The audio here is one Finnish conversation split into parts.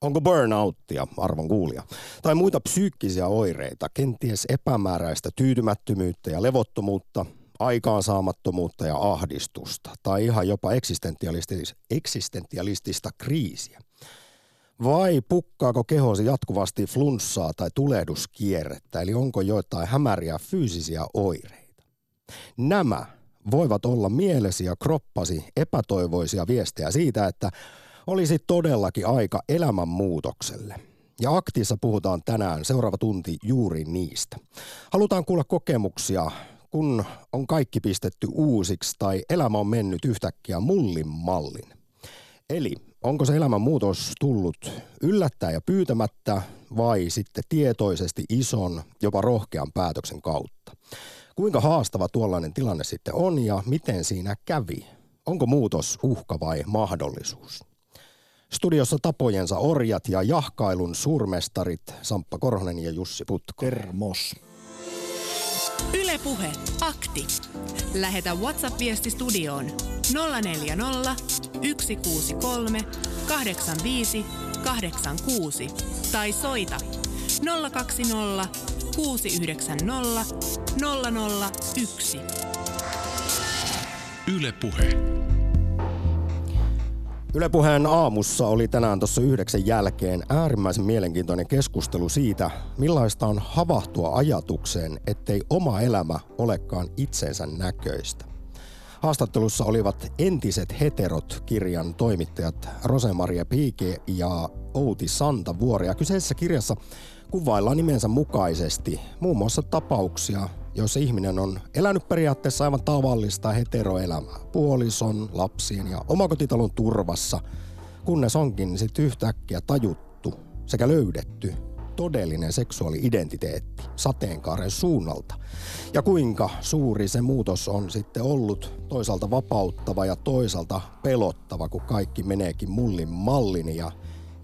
Onko burnouttia, arvon kuulija, tai muita psyykkisiä oireita, kenties epämääräistä tyytymättömyyttä ja levottomuutta, aikaansaamattomuutta ja ahdistusta, tai ihan jopa eksistentialistista, eksistentialistista kriisiä? Vai pukkaako kehosi jatkuvasti flunssaa tai tulehduskierrettä, eli onko joitain hämäriä fyysisiä oireita? Nämä voivat olla mielesi ja kroppasi epätoivoisia viestejä siitä, että olisi todellakin aika elämänmuutokselle. Ja aktissa puhutaan tänään seuraava tunti juuri niistä. Halutaan kuulla kokemuksia, kun on kaikki pistetty uusiksi tai elämä on mennyt yhtäkkiä mullin mallin. Eli onko se elämänmuutos tullut yllättäen ja pyytämättä vai sitten tietoisesti ison, jopa rohkean päätöksen kautta? Kuinka haastava tuollainen tilanne sitten on ja miten siinä kävi? Onko muutos uhka vai mahdollisuus? Studiossa tapojensa orjat ja jahkailun suurmestarit Samppa Korhonen ja Jussi Putko. Termos. Ylepuhe akti. Lähetä WhatsApp-viesti studioon 040 163 85 86 tai soita 020 690 001. Ylepuhe. Ylepuheen aamussa oli tänään tuossa yhdeksän jälkeen äärimmäisen mielenkiintoinen keskustelu siitä, millaista on havahtua ajatukseen, ettei oma elämä olekaan itsensä näköistä. Haastattelussa olivat entiset heterot kirjan toimittajat Rosemaria Piike ja Outi Santavuori. Ja kyseisessä kirjassa kuvaillaan nimensä mukaisesti muun muassa tapauksia, joissa ihminen on elänyt periaatteessa aivan tavallista heteroelämää. Puolison, lapsien ja omakotitalon turvassa, kunnes onkin sitten yhtäkkiä tajuttu sekä löydetty todellinen seksuaali-identiteetti sateenkaaren suunnalta. Ja kuinka suuri se muutos on sitten ollut toisaalta vapauttava ja toisaalta pelottava, kun kaikki meneekin mullin mallin ja,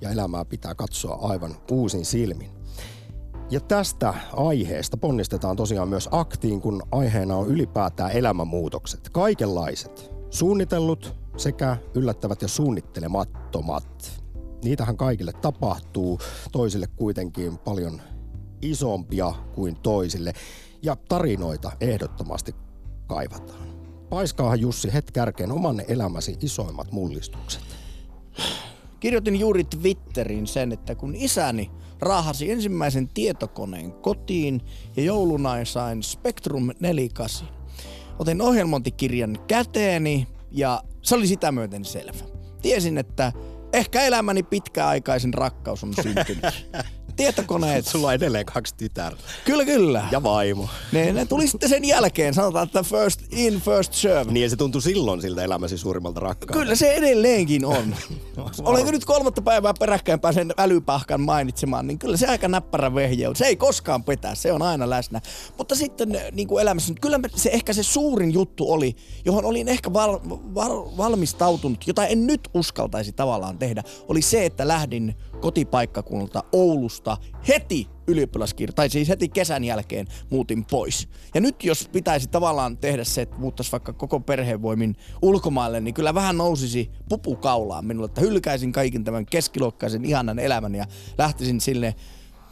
ja elämää pitää katsoa aivan uusin silmin. Ja tästä aiheesta ponnistetaan tosiaan myös aktiin, kun aiheena on ylipäätään elämänmuutokset. Kaikenlaiset. Suunnitellut sekä yllättävät ja suunnittelemattomat. Niitähän kaikille tapahtuu, toisille kuitenkin paljon isompia kuin toisille. Ja tarinoita ehdottomasti kaivataan. Paiskaahan Jussi het kärkeen oman elämäsi isoimmat mullistukset. Kirjoitin juuri Twitteriin sen, että kun isäni raahasi ensimmäisen tietokoneen kotiin ja jouluna sain Spectrum 48. Otin ohjelmointikirjan käteeni ja se oli sitä myöten selvä. Tiesin, että ehkä elämäni pitkäaikaisen rakkaus on syntynyt. tietokoneet. Sulla on edelleen kaksi tytärtä. Kyllä, kyllä. Ja vaimo. Ne, ne tuli sitten sen jälkeen, sanotaan, että first in, first serve. Niin se tuntui silloin siltä elämäsi suurimmalta rakkaalta. Kyllä se edelleenkin on. Olenko nyt kolmatta päivää peräkkäin pääsen älypahkan mainitsemaan, niin kyllä se aika näppärä vehje on. Se ei koskaan petä, se on aina läsnä. Mutta sitten niin kuin elämässä, kyllä se ehkä se suurin juttu oli, johon olin ehkä val, val, valmistautunut, jota en nyt uskaltaisi tavallaan tehdä, oli se, että lähdin kotipaikkakunnalta Oulusta heti ylioppilaskirja, tai siis heti kesän jälkeen muutin pois. Ja nyt jos pitäisi tavallaan tehdä se, että muuttaisi vaikka koko perheenvoimin ulkomaille, niin kyllä vähän nousisi pupu kaulaan minulle, että hylkäisin kaiken tämän keskiluokkaisen ihanan elämän ja lähtisin sille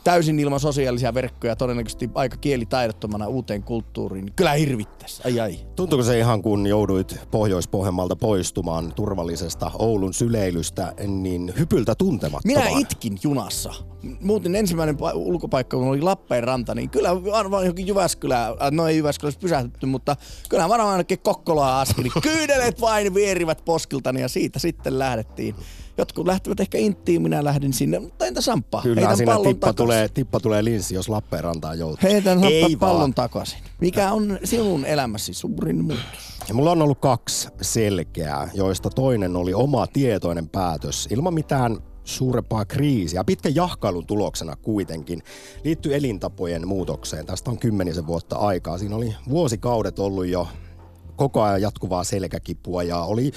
täysin ilman sosiaalisia verkkoja, todennäköisesti aika kielitaidottomana uuteen kulttuuriin. Kyllä hirvittäisi. Ai ai. Tuntuuko se ihan kun jouduit Pohjois-Pohjanmaalta poistumaan turvallisesta Oulun syleilystä, niin hypyltä tuntemattomaan? Minä itkin junassa. Muutin ensimmäinen ulkopaikka, kun oli Lappeenranta, niin kyllä varmaan johonkin Jyväskylä, no ei Jyväskylässä pysähtytty, mutta kyllä varmaan ainakin Kokkolaa asti, niin kyydelet vain vierivät poskiltani ja siitä sitten lähdettiin. Jotkut lähtevät ehkä inttiin, minä lähdin sinne, mutta entä Samppa? Kyllä Heitän siinä tippa tulee, tippa tulee linssi, jos Lappeenrantaan joutuu. Heitän Ei pallon vaan. takaisin. Mikä on sinun elämäsi suurin muutos? Ja mulla on ollut kaksi selkeää, joista toinen oli oma tietoinen päätös ilman mitään suurempaa kriisiä. Pitkän jahkailun tuloksena kuitenkin liittyy elintapojen muutokseen. Tästä on kymmenisen vuotta aikaa. Siinä oli vuosikaudet ollut jo koko ajan jatkuvaa selkäkipua ja oli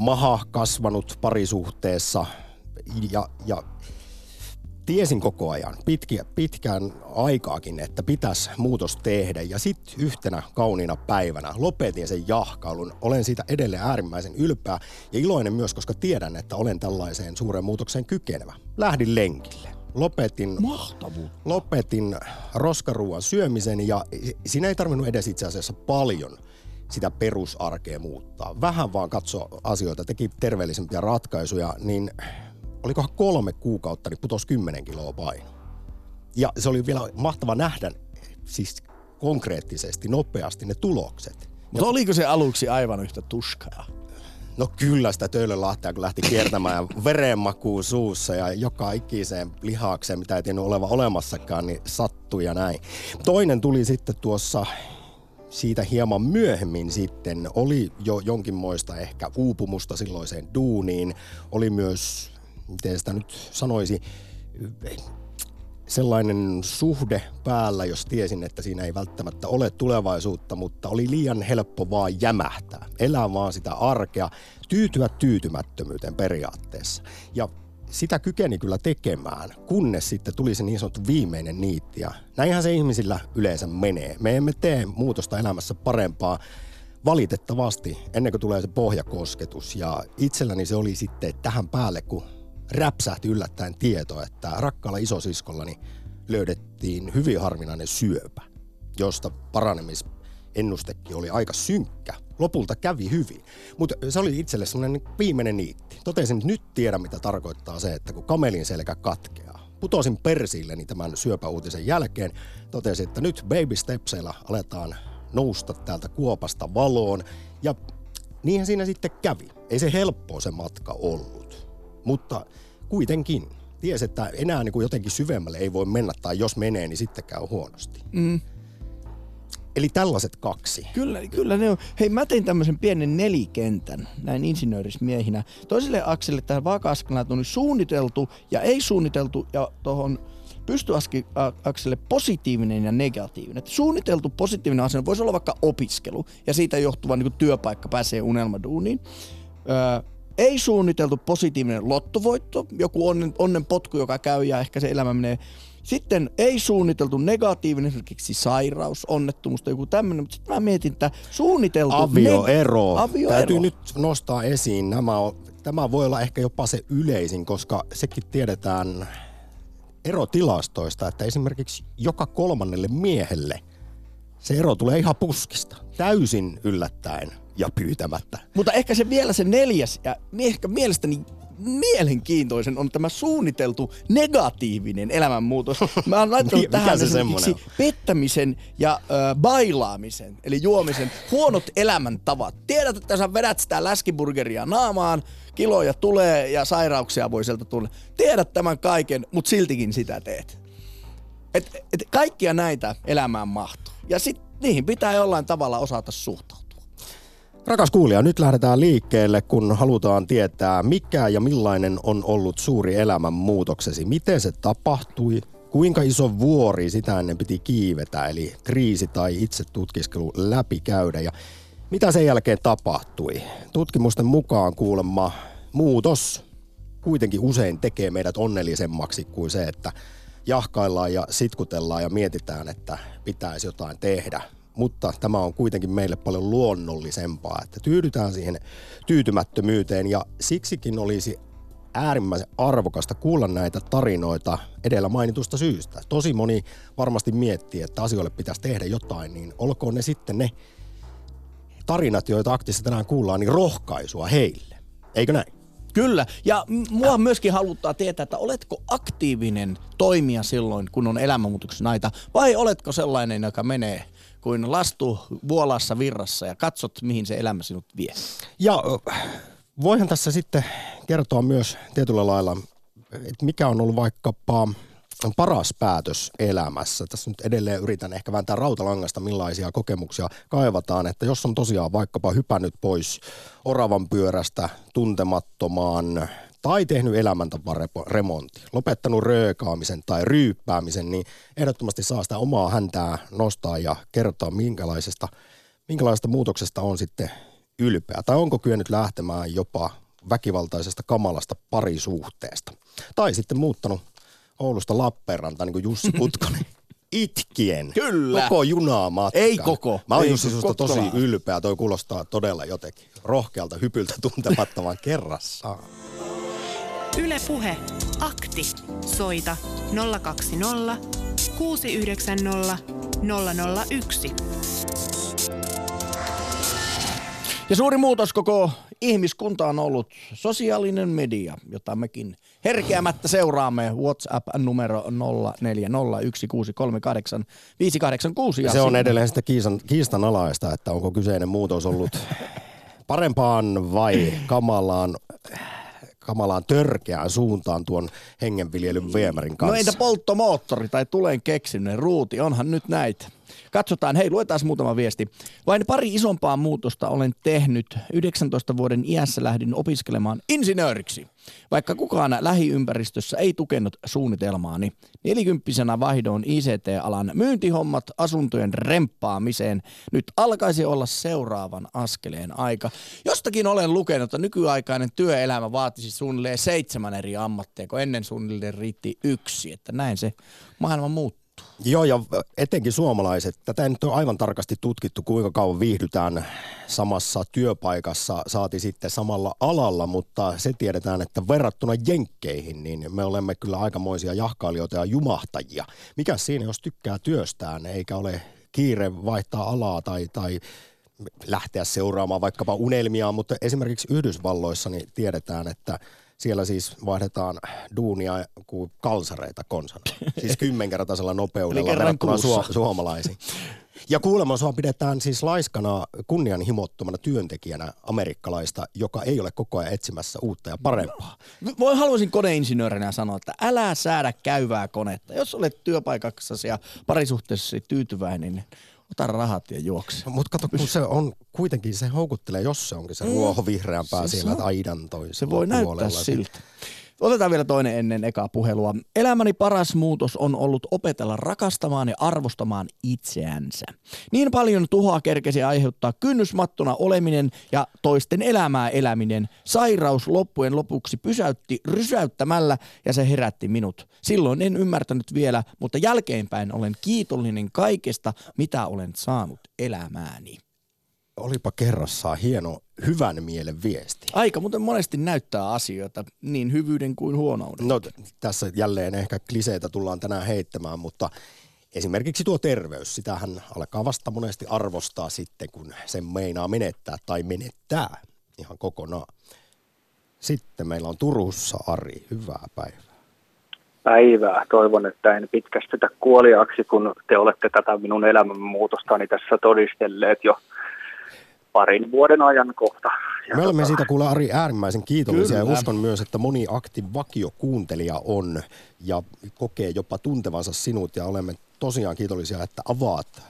maha kasvanut parisuhteessa ja, ja tiesin koko ajan, pitkiä, pitkään aikaakin, että pitäisi muutos tehdä. Ja sitten yhtenä kauniina päivänä lopetin sen jahkailun. Olen siitä edelleen äärimmäisen ylpeä ja iloinen myös, koska tiedän, että olen tällaiseen suureen muutokseen kykenevä. Lähdin lenkille. Lopetin, lopetin roskaruuan syömisen ja siinä ei tarvinnut edes itse asiassa paljon sitä perusarkea muuttaa. Vähän vaan katsoa asioita, teki terveellisempiä ratkaisuja, niin olikohan kolme kuukautta, niin putosi 10 kiloa paino. Ja se oli vielä mahtava nähdä siis konkreettisesti, nopeasti ne tulokset. Mutta oliko se aluksi aivan yhtä tuskaa? No kyllä sitä töölölahtia, kun lähti kiertämään ja verenmakuun suussa ja joka ikiseen lihakseen, mitä ei tiennyt oleva olemassakaan, niin sattui ja näin. Toinen tuli sitten tuossa siitä hieman myöhemmin sitten oli jo jonkinmoista ehkä uupumusta silloiseen duuniin. Oli myös miten sitä nyt sanoisi, sellainen suhde päällä, jos tiesin, että siinä ei välttämättä ole tulevaisuutta, mutta oli liian helppo vaan jämähtää. Elää vaan sitä arkea, tyytyä tyytymättömyyteen periaatteessa. Ja sitä kykeni kyllä tekemään, kunnes sitten tuli se niin sanottu viimeinen niitti. Ja näinhän se ihmisillä yleensä menee. Me emme tee muutosta elämässä parempaa valitettavasti ennen kuin tulee se pohjakosketus. Ja itselläni se oli sitten tähän päälle, kun räpsähti yllättäen tieto, että rakkaalla isosiskollani löydettiin hyvin harvinainen syöpä, josta paranemisennustekin oli aika synkkä. Lopulta kävi hyvin, mutta se oli itselle semmoinen viimeinen niitti. Totesin, että nyt tiedän, mitä tarkoittaa se, että kun kamelin selkä katkeaa. Putosin persilleni tämän syöpäuutisen jälkeen. Totesin, että nyt baby stepseillä aletaan nousta täältä kuopasta valoon. Ja niinhän siinä sitten kävi. Ei se helppo se matka ollut. Mutta kuitenkin ties, että enää niin kuin jotenkin syvemmälle ei voi mennä, tai jos menee, niin sitten käy huonosti. Mm. Eli tällaiset kaksi. Kyllä, kyllä ne on. Hei, mä tein tämmöisen pienen nelikentän näin insinöörismiehinä. Toiselle akselle tähän vaaka on suunniteltu ja ei suunniteltu ja tuohon pystyakselle positiivinen ja negatiivinen. Että suunniteltu positiivinen asia voisi olla vaikka opiskelu ja siitä johtuva niin työpaikka pääsee unelmaduuniin. Öö, ei suunniteltu positiivinen lottovoitto, joku onnen, onnen potku, joka käy ja ehkä se elämä menee. Sitten ei suunniteltu negatiivinen, esimerkiksi sairaus, onnettomuus tai joku tämmöinen, mutta sitten mä mietin, että suunniteltu... Avioero. Ne- avioero. Täytyy nyt nostaa esiin nämä, tämä voi olla ehkä jopa se yleisin, koska sekin tiedetään erotilastoista, että esimerkiksi joka kolmannelle miehelle se ero tulee ihan puskista. Täysin yllättäen ja pyytämättä. Mutta ehkä se vielä se neljäs ja ehkä mielestäni mielenkiintoisen on tämä suunniteltu negatiivinen elämänmuutos. Mä oon laittanut Mikä tähän se pettämisen ja ö, bailaamisen, eli juomisen huonot elämäntavat. Tiedät, että sä vedät sitä läskiburgeria naamaan, kiloja tulee ja sairauksia voi sieltä tulla. Tiedät tämän kaiken, mutta siltikin sitä teet. Et, et kaikkia näitä elämään mahtuu. Ja sit niihin pitää jollain tavalla osata suhtautua. Rakas kuulija, nyt lähdetään liikkeelle, kun halutaan tietää, mikä ja millainen on ollut suuri elämän muutoksesi. Miten se tapahtui, kuinka iso vuori sitä ennen piti kiivetä, eli kriisi tai itse tutkiskelu läpikäydä ja mitä sen jälkeen tapahtui. Tutkimusten mukaan kuulemma muutos kuitenkin usein tekee meidät onnellisemmaksi kuin se, että jahkaillaan ja sitkutellaan ja mietitään, että pitäisi jotain tehdä mutta tämä on kuitenkin meille paljon luonnollisempaa, että tyydytään siihen tyytymättömyyteen ja siksikin olisi äärimmäisen arvokasta kuulla näitä tarinoita edellä mainitusta syystä. Tosi moni varmasti miettii, että asioille pitäisi tehdä jotain, niin olkoon ne sitten ne tarinat, joita aktissa tänään kuullaan, niin rohkaisua heille. Eikö näin? Kyllä, ja mua myöskin haluttaa tietää, että oletko aktiivinen toimija silloin, kun on elämänmuutoksen aita, vai oletko sellainen, joka menee kuin lastu vuolassa virrassa ja katsot, mihin se elämä sinut vie. Ja voihan tässä sitten kertoa myös tietyllä lailla, että mikä on ollut vaikkapa paras päätös elämässä. Tässä nyt edelleen yritän ehkä vääntää rautalangasta, millaisia kokemuksia kaivataan, että jos on tosiaan vaikkapa hypännyt pois oravan pyörästä tuntemattomaan tai tehnyt elämäntaparemontti, lopettanut röökaamisen tai ryyppäämisen, niin ehdottomasti saa sitä omaa häntää nostaa ja kertoa, minkälaisesta, minkälaisesta muutoksesta on sitten ylpeä. Tai onko kyennyt lähtemään jopa väkivaltaisesta kamalasta parisuhteesta. Tai sitten muuttanut Oulusta Lappeenranta, niin kuin Jussi Putkonen. Itkien. Kyllä. Koko junaa matkan. Ei koko. Mä oon Ei, Jussi susta tosi ylpeä. Toi kuulostaa todella jotenkin rohkealta hypyltä tuntemattoman kerrassaan. Yle Puhe. Akti. Soita 020 690 001. Ja suuri muutos koko ihmiskunta on ollut sosiaalinen media, jota mekin herkeämättä seuraamme. WhatsApp-numero 0401638586. Ja se on edelleen sitä kiistan, kiistanalaista, että onko kyseinen muutos ollut parempaan vai kamalaan, kamalaan törkeään suuntaan tuon hengenviljelyn viemärin kanssa. No entä polttomoottori tai tulen keksinen ruuti, onhan nyt näitä. Katsotaan, hei luetaan muutama viesti. Vain pari isompaa muutosta olen tehnyt. 19 vuoden iässä lähdin opiskelemaan insinööriksi. Vaikka kukaan lähiympäristössä ei tukenut suunnitelmaani. Nelikymppisenä vaihdoin ICT-alan myyntihommat asuntojen remppaamiseen. Nyt alkaisi olla seuraavan askeleen aika. Jostakin olen lukenut, että nykyaikainen työelämä vaatisi suunnilleen seitsemän eri ammattia, kun ennen suunnilleen riitti yksi. Että näin se maailma muuttuu. Joo, ja etenkin suomalaiset. Tätä ei nyt ole aivan tarkasti tutkittu, kuinka kauan viihdytään samassa työpaikassa, saati sitten samalla alalla, mutta se tiedetään, että verrattuna jenkkeihin, niin me olemme kyllä aikamoisia jahkailijoita ja jumahtajia. Mikä siinä, jos tykkää työstään, eikä ole kiire vaihtaa alaa tai, tai lähteä seuraamaan vaikkapa unelmia, mutta esimerkiksi Yhdysvalloissa niin tiedetään, että siellä siis vaihdetaan duunia kuin kalsareita konsana. Siis kymmenkertaisella nopeudella verrattuna su- suomalaisiin. Ja kuulemma sua pidetään siis laiskana kunnianhimottomana työntekijänä amerikkalaista, joka ei ole koko ajan etsimässä uutta ja parempaa. Voi haluaisin koneinsinöörinä sanoa, että älä säädä käyvää konetta. Jos olet työpaikassasi ja parisuhteessasi tyytyväinen, niin ota rahat ja juokse. Mutta kato, kun se on kuitenkin, se houkuttelee, jos se onkin se ruoho vihreämpää Se siellä saa- aidan toisella Se voi näyttää puolella. siltä. Otetaan vielä toinen ennen ekaa puhelua. Elämäni paras muutos on ollut opetella rakastamaan ja arvostamaan itseänsä. Niin paljon tuhoa kerkesi aiheuttaa kynnysmattona oleminen ja toisten elämää eläminen. Sairaus loppujen lopuksi pysäytti rysäyttämällä ja se herätti minut. Silloin en ymmärtänyt vielä, mutta jälkeenpäin olen kiitollinen kaikesta, mitä olen saanut elämääni. Olipa kerrassaan hieno hyvän mielen viesti. Aika muuten monesti näyttää asioita, niin hyvyyden kuin huonouden. No t- tässä jälleen ehkä kliseitä tullaan tänään heittämään, mutta esimerkiksi tuo terveys, sitähän alkaa vasta monesti arvostaa sitten, kun sen meinaa menettää tai menettää ihan kokonaan. Sitten meillä on Turussa Ari, hyvää päivää. päivää. Toivon, että en pitkästytä kuoliaksi, kun te olette tätä minun elämänmuutostani tässä todistelleet jo parin vuoden ajan kohta. Ja Me olemme tota, siitä kuule Ari äärimmäisen kiitollisia ja Kyllä. uskon myös, että moni akti vakiokuuntelija on ja kokee jopa tuntevansa sinut ja olemme tosiaan kiitollisia, että avaat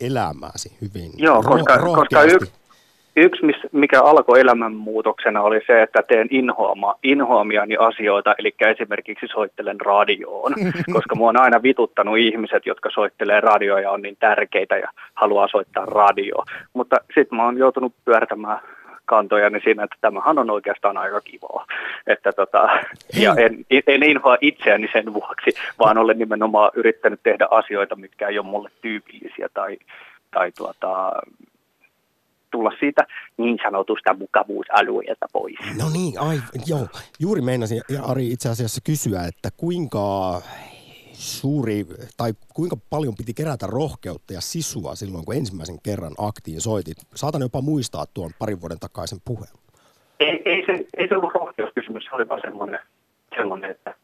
elämääsi hyvin Joo, koska, koska rohkeasti. Yksi, mikä alkoi elämänmuutoksena, oli se, että teen inhoama, inhoamiani asioita, eli esimerkiksi soittelen radioon, koska mua on aina vituttanut ihmiset, jotka soittelee radioa ja on niin tärkeitä ja haluaa soittaa radio. Mutta sitten mä oon joutunut pyörtämään kantojani siinä, että tämähän on oikeastaan aika kivaa. Että tota, ja en, en inhoa itseäni sen vuoksi, vaan olen nimenomaan yrittänyt tehdä asioita, mitkä ei ole mulle tyypillisiä tai, tai tuota, tulla siitä niin sanotusta mukavuusalueelta pois. No niin, ai, joo. Juuri meinasin ja Ari itse asiassa kysyä, että kuinka suuri tai kuinka paljon piti kerätä rohkeutta ja sisua silloin, kun ensimmäisen kerran aktiin soitit. Saatan jopa muistaa tuon parin vuoden takaisen puheen. Ei, ei, se, ei se ollut rohkeuskysymys, se oli vaan semmoinen, semmoinen että,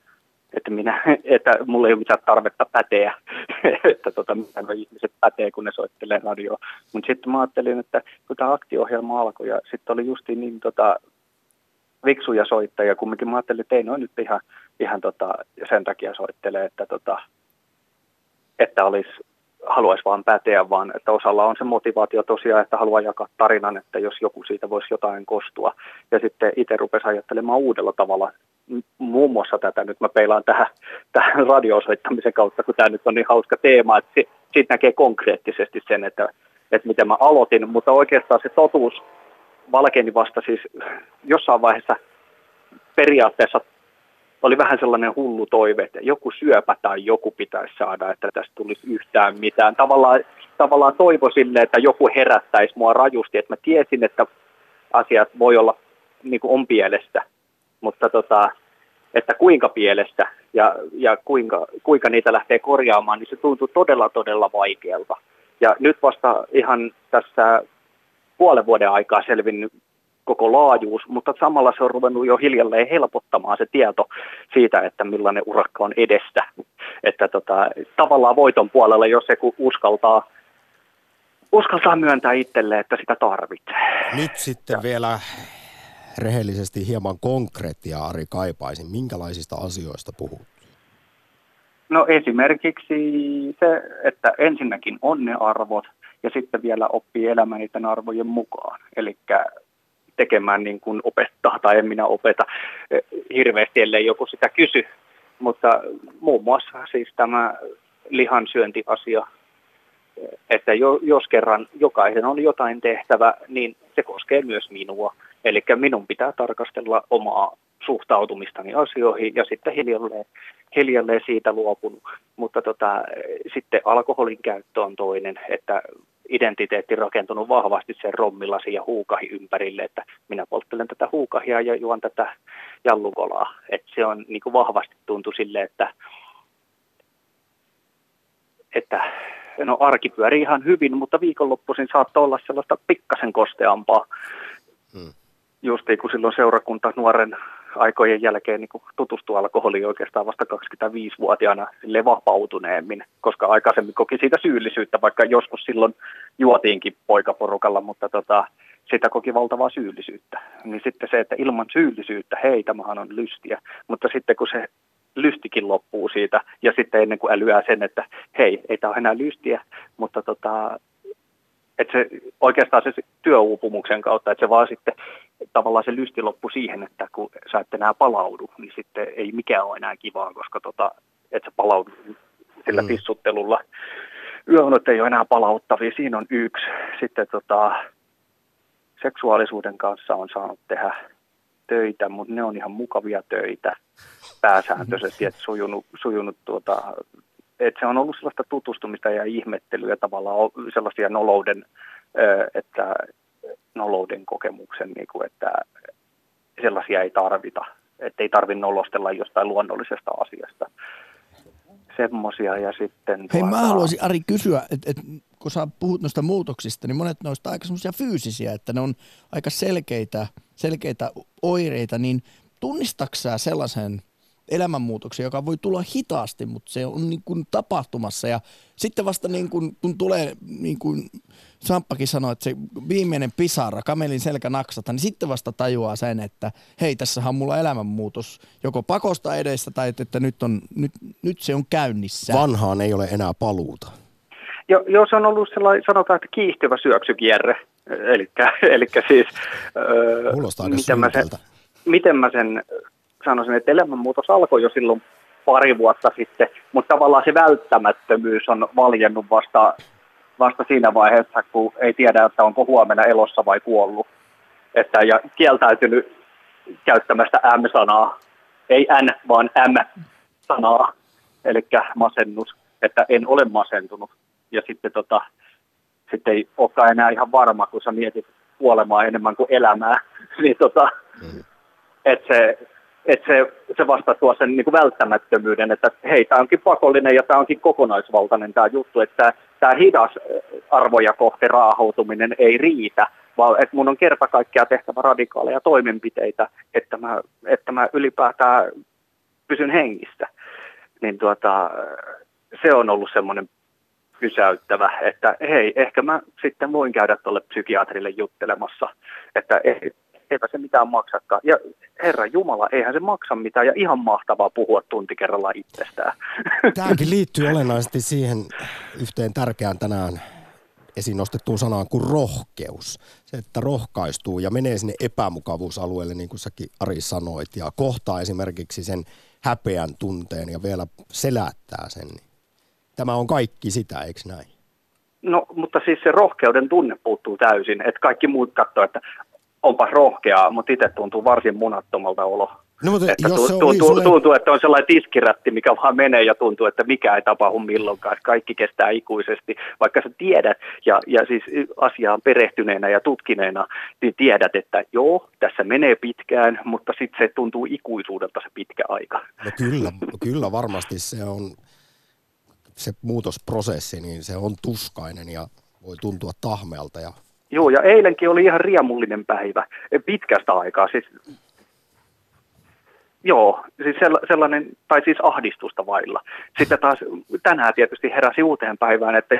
että, minä, että mulla ei ole mitään tarvetta päteä, että tota, mitä nuo ihmiset pätee, kun ne soittelee radioa. Mutta sitten mä ajattelin, että kun tämä aktiohjelma alkoi ja sitten oli justiin niin tota, viksuja soittajia, kumminkin mä ajattelin, että ei noin nyt ihan, ihan tota, sen takia soittelee, että, tota, että olisi haluaisi vaan päteä, vaan että osalla on se motivaatio tosiaan, että haluaa jakaa tarinan, että jos joku siitä voisi jotain kostua. Ja sitten itse rupesi ajattelemaan uudella tavalla muun muassa tätä, nyt mä peilaan tähän, tähän radiosoittamisen kautta, kun tämä nyt on niin hauska teema, että si- siitä näkee konkreettisesti sen, että, että miten mä aloitin, mutta oikeastaan se totuus valkeeni vasta siis jossain vaiheessa periaatteessa oli vähän sellainen hullu toive, että joku syöpä tai joku pitäisi saada, että tästä tulisi yhtään mitään. Tavallaan, tavallaan toivo sille, että joku herättäisi mua rajusti, että mä tiesin, että asiat voi olla niin kuin on pielestä, mutta tota, että kuinka pielestä ja, ja kuinka, kuinka niitä lähtee korjaamaan, niin se tuntuu todella, todella vaikealta. Ja nyt vasta ihan tässä puolen vuoden aikaa selvinnyt koko laajuus, mutta samalla se on ruvennut jo hiljalleen helpottamaan se tieto siitä, että millainen urakka on edestä. Että tota, tavallaan voiton puolella, jos se uskaltaa, uskaltaa myöntää itselle, että sitä tarvitsee. Nyt sitten ja. vielä rehellisesti hieman konkreettia Ari kaipaisin. Minkälaisista asioista puhut? No esimerkiksi se, että ensinnäkin on ne arvot ja sitten vielä oppii elämään niiden arvojen mukaan. Eli tekemään niin kuin opettaa tai en minä opeta eh, hirveästi, ellei joku sitä kysy. Mutta muun muassa siis tämä lihansyöntiasia, että jos kerran jokaisen on jotain tehtävä, niin se koskee myös minua. Eli minun pitää tarkastella omaa suhtautumistani asioihin ja sitten hiljalleen, hiljalleen siitä luopunut. Mutta tota, sitten alkoholin käyttö on toinen, että identiteetti rakentunut vahvasti sen rommilasi ja huukahi ympärille, että minä polttelen tätä huukahia ja juon tätä jallukolaa. Että se on niin kuin vahvasti tuntu sille, että, että no arki pyörii ihan hyvin, mutta viikonloppuisin saattaa olla sellaista pikkasen kosteampaa. Hmm. Just kun silloin seurakunta nuoren aikojen jälkeen niin tutustui alkoholiin oikeastaan vasta 25-vuotiaana sille vapautuneemmin, koska aikaisemmin koki siitä syyllisyyttä, vaikka joskus silloin juotiinkin poikaporukalla, mutta tota, sitä koki valtavaa syyllisyyttä. Niin sitten se, että ilman syyllisyyttä, hei, tämähän on lystiä, mutta sitten kun se lystikin loppuu siitä, ja sitten ennen kuin älyää sen, että hei, ei tämä ole enää lystiä, mutta tota, että se oikeastaan se työuupumuksen kautta, että se vaan sitten tavallaan se lysti loppu siihen, että kun sä et enää palaudu, niin sitten ei mikään ole enää kivaa, koska tota, et sä palaudu sillä mm. tissuttelulla. Yöunot ei ole enää palauttavia, siinä on yksi. Sitten tota, seksuaalisuuden kanssa on saanut tehdä töitä, mutta ne on ihan mukavia töitä pääsääntöisesti, että sujunut, sujunut tuota, että se on ollut sellaista tutustumista ja ihmettelyä tavallaan sellaisia nolouden, että nolouden kokemuksen, niin kuin, että sellaisia ei tarvita, että ei tarvitse nolostella jostain luonnollisesta asiasta. Semmoisia ja sitten... Hei tuota... mä haluaisin Ari kysyä, että, että kun sä puhut noista muutoksista, niin monet noista aika semmoisia fyysisiä, että ne on aika selkeitä, selkeitä oireita, niin tunnistaksä sellaisen elämänmuutoksen, joka voi tulla hitaasti, mutta se on niin kuin tapahtumassa. Ja sitten vasta niin kuin, kun tulee, niin kuin Samppakin sanoi, että se viimeinen pisara, kamelin selkä naksata, niin sitten vasta tajuaa sen, että hei, tässä on mulla elämänmuutos joko pakosta edessä tai että, että nyt, on, nyt, nyt se on käynnissä. Vanhaan ei ole enää paluuta. Jo, joo, se on ollut sellainen, sanotaan, että kiihtyvä syöksykierre. Eli siis... Öö, miten, mä sen, miten mä sen sanoisin, että elämänmuutos alkoi jo silloin pari vuotta sitten, mutta tavallaan se välttämättömyys on valjennut vasta, vasta siinä vaiheessa, kun ei tiedä, että onko huomenna elossa vai kuollut. Että, ja kieltäytynyt käyttämästä M-sanaa, ei N, vaan M-sanaa, eli masennus, että en ole masentunut. Ja sitten, tota, sitten ei olekaan enää ihan varma, kun sä mietit kuolemaa enemmän kuin elämää, niin tota, mm. että se että se, se vasta tuo sen niin kuin välttämättömyyden, että hei, tämä onkin pakollinen ja tämä onkin kokonaisvaltainen tämä juttu, että tämä hidas arvoja kohti raahoutuminen ei riitä, vaan että mun on kerta kaikkiaan tehtävä radikaaleja toimenpiteitä, että mä, että mä ylipäätään pysyn hengissä. Niin tuota, se on ollut semmoinen pysäyttävä, että hei, ehkä mä sitten voin käydä tuolle psykiatrille juttelemassa, että eipä se mitään maksakaan. Ja Herra Jumala, eihän se maksa mitään ja ihan mahtavaa puhua tunti kerrallaan itsestään. Tämäkin liittyy olennaisesti siihen yhteen tärkeään tänään esiin nostettuun sanaan kuin rohkeus. Se, että rohkaistuu ja menee sinne epämukavuusalueelle, niin kuin säkin Ari sanoit, ja kohtaa esimerkiksi sen häpeän tunteen ja vielä selättää sen. Tämä on kaikki sitä, eikö näin? No, mutta siis se rohkeuden tunne puuttuu täysin, että kaikki muut katsoo, että onpa rohkeaa, mutta itse tuntuu varsin munattomalta olo. No, mutta että jos se tuntuu, oli tuntuu, tuntuu, että on sellainen tiskirätti, mikä vaan menee ja tuntuu, että mikä ei tapahdu milloinkaan. Kaikki kestää ikuisesti, vaikka sä tiedät ja, ja siis asiaan perehtyneenä ja tutkineena, niin tiedät, että joo, tässä menee pitkään, mutta sitten se tuntuu ikuisuudelta se pitkä aika. No kyllä, kyllä varmasti se on se muutosprosessi, niin se on tuskainen ja voi tuntua tahmealta. Ja, Joo, ja eilenkin oli ihan riemullinen päivä, pitkästä aikaa. Siis, joo, siis sella- sellainen, tai siis ahdistusta vailla. Sitten taas tänään tietysti heräsi uuteen päivään, että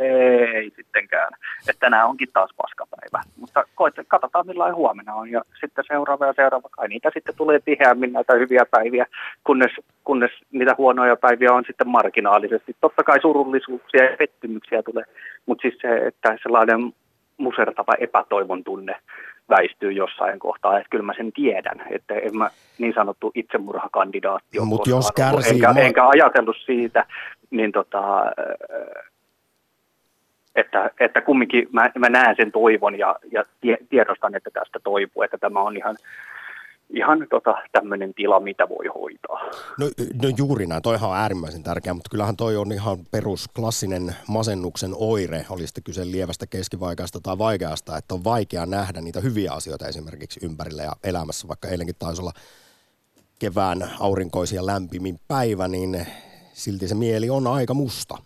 ei sittenkään, että tänään onkin taas paskapäivä. Mutta koet- katsotaan millainen huomenna on, ja sitten seuraava ja seuraava, kai niitä sitten tulee tiheämmin näitä hyviä päiviä, kunnes, kunnes niitä huonoja päiviä on sitten marginaalisesti. Totta kai surullisuuksia ja pettymyksiä tulee, mutta siis se, että sellainen musertava epätoivon tunne väistyy jossain kohtaa, että kyllä mä sen tiedän, että en mä niin sanottu itsemurhakandidaatti ole Mut jos kärsii enkä, ma- enkä ajatellut siitä, niin tota, äh, että, että kumminkin mä, mä näen sen toivon ja, ja tie, tiedostan, että tästä toipuu, että tämä on ihan, ihan tota, tämmöinen tila, mitä voi hoitaa. no, no juuri näin, toihan on äärimmäisen tärkeä, mutta kyllähän toi on ihan perus klassinen masennuksen oire, oli sitten kyse lievästä, keskivaikeasta tai vaikeasta, että on vaikea nähdä niitä hyviä asioita esimerkiksi ympärillä ja elämässä, vaikka eilenkin taisi olla kevään aurinkoisia lämpimin päivä, niin silti se mieli on aika musta,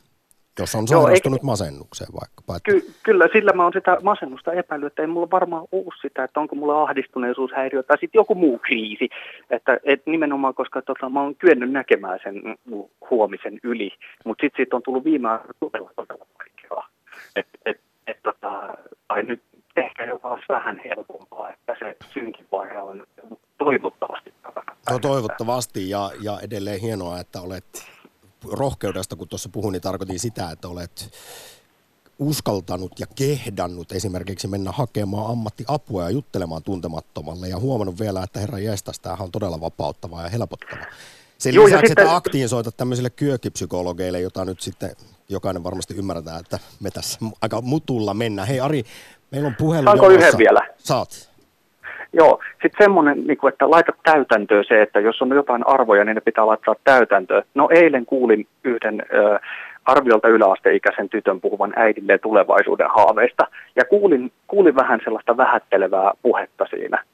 jos on Joo, sairastunut masennukseen vaikkapa. Että Ky- kyllä, sillä mä oon sitä masennusta epäillyt, että ei mulla varmaan ole sitä, että onko mulla ahdistuneisuushäiriö tai sitten joku muu kriisi. Että et nimenomaan, koska tota, mä oon kyennyt näkemään sen huomisen yli, mutta sitten siitä on tullut viime aikoina todella, todella vaikeaa. Et, et, et, tota, tai nyt ehkä jopa olisi vähän helpompaa, että se synkin vaihe on toivottavasti. No toivottavasti ja, ja edelleen hienoa, että olet rohkeudesta, kun tuossa puhuin, niin tarkoitin sitä, että olet uskaltanut ja kehdannut esimerkiksi mennä hakemaan ammattiapua ja juttelemaan tuntemattomalle ja huomannut vielä, että herra jestas, tämähän on todella vapauttavaa ja helpottavaa. Sen Joo, lisäksi, sitten- että aktiin soitat tämmöisille kyökipsykologeille, jota nyt sitten jokainen varmasti ymmärtää, että me tässä aika mutulla mennään. Hei Ari, meillä on puhelu Saanko jonossa. yhden vielä? Saat. Joo, sitten semmoinen, niin että laita täytäntöön se, että jos on jotain arvoja, niin ne pitää laittaa täytäntöön. No eilen kuulin yhden ö, arviolta yläasteikäisen tytön puhuvan äidilleen tulevaisuuden haaveista, ja kuulin, kuulin vähän sellaista vähättelevää puhetta siinä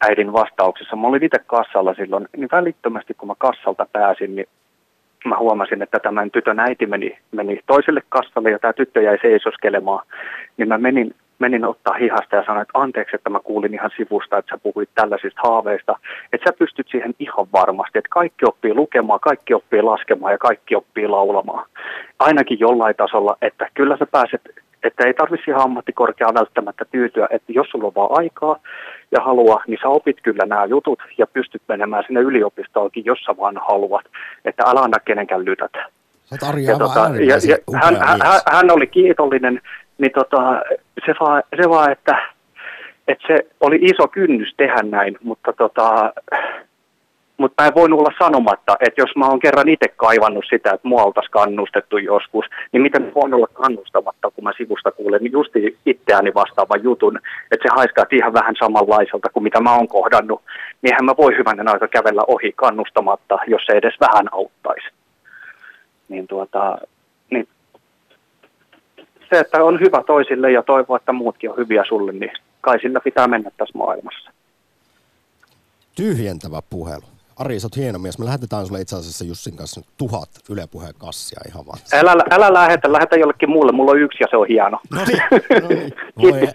äidin vastauksessa. Mä olin itse kassalla silloin, niin välittömästi kun mä kassalta pääsin, niin mä huomasin, että tämän tytön äiti meni, meni toiselle kassalle ja tämä tyttö jäi seisoskelemaan, niin mä menin, menin ottaa hihasta ja sanoin, että anteeksi, että mä kuulin ihan sivusta, että sä puhuit tällaisista haaveista, että sä pystyt siihen ihan varmasti, että kaikki oppii lukemaan, kaikki oppii laskemaan ja kaikki oppii laulamaan. Ainakin jollain tasolla, että kyllä sä pääset, että ei tarvitse ihan ammattikorkeaa välttämättä tyytyä, että jos sulla on vaan aikaa ja halua, niin sä opit kyllä nämä jutut ja pystyt menemään sinne yliopistoonkin, jos sä vaan haluat, että älä anna kenenkään lytätä. Sä Ja, tota, ja, ja hän, hän, hän oli kiitollinen, niin tota, se, vaan, se vaan, että, että se oli iso kynnys tehdä näin, mutta tota, mutta mä en voinut olla sanomatta, että jos mä oon kerran itse kaivannut sitä, että mua oltaisiin kannustettu joskus, niin miten voin olla kannustamatta, kun mä sivusta kuulen niin justi itseäni vastaavan jutun, että se haiskaa ihan vähän samanlaiselta kuin mitä mä oon kohdannut, niin eihän mä voi hyvänen aika kävellä ohi kannustamatta, jos se edes vähän auttaisi. Niin tuota, niin se, että on hyvä toisille ja toivoa, että muutkin on hyviä sulle, niin kai sillä pitää mennä tässä maailmassa. Tyhjentävä puhelu. Ari, sä oot hieno mies. Me lähetetään sulle itse asiassa Jussin kanssa tuhat Yle Puheen kassia ihan vaan. Älä, älä lähetä, lähetä jollekin muulle. Mulla on yksi ja se on hieno. No niin, no niin. Voi,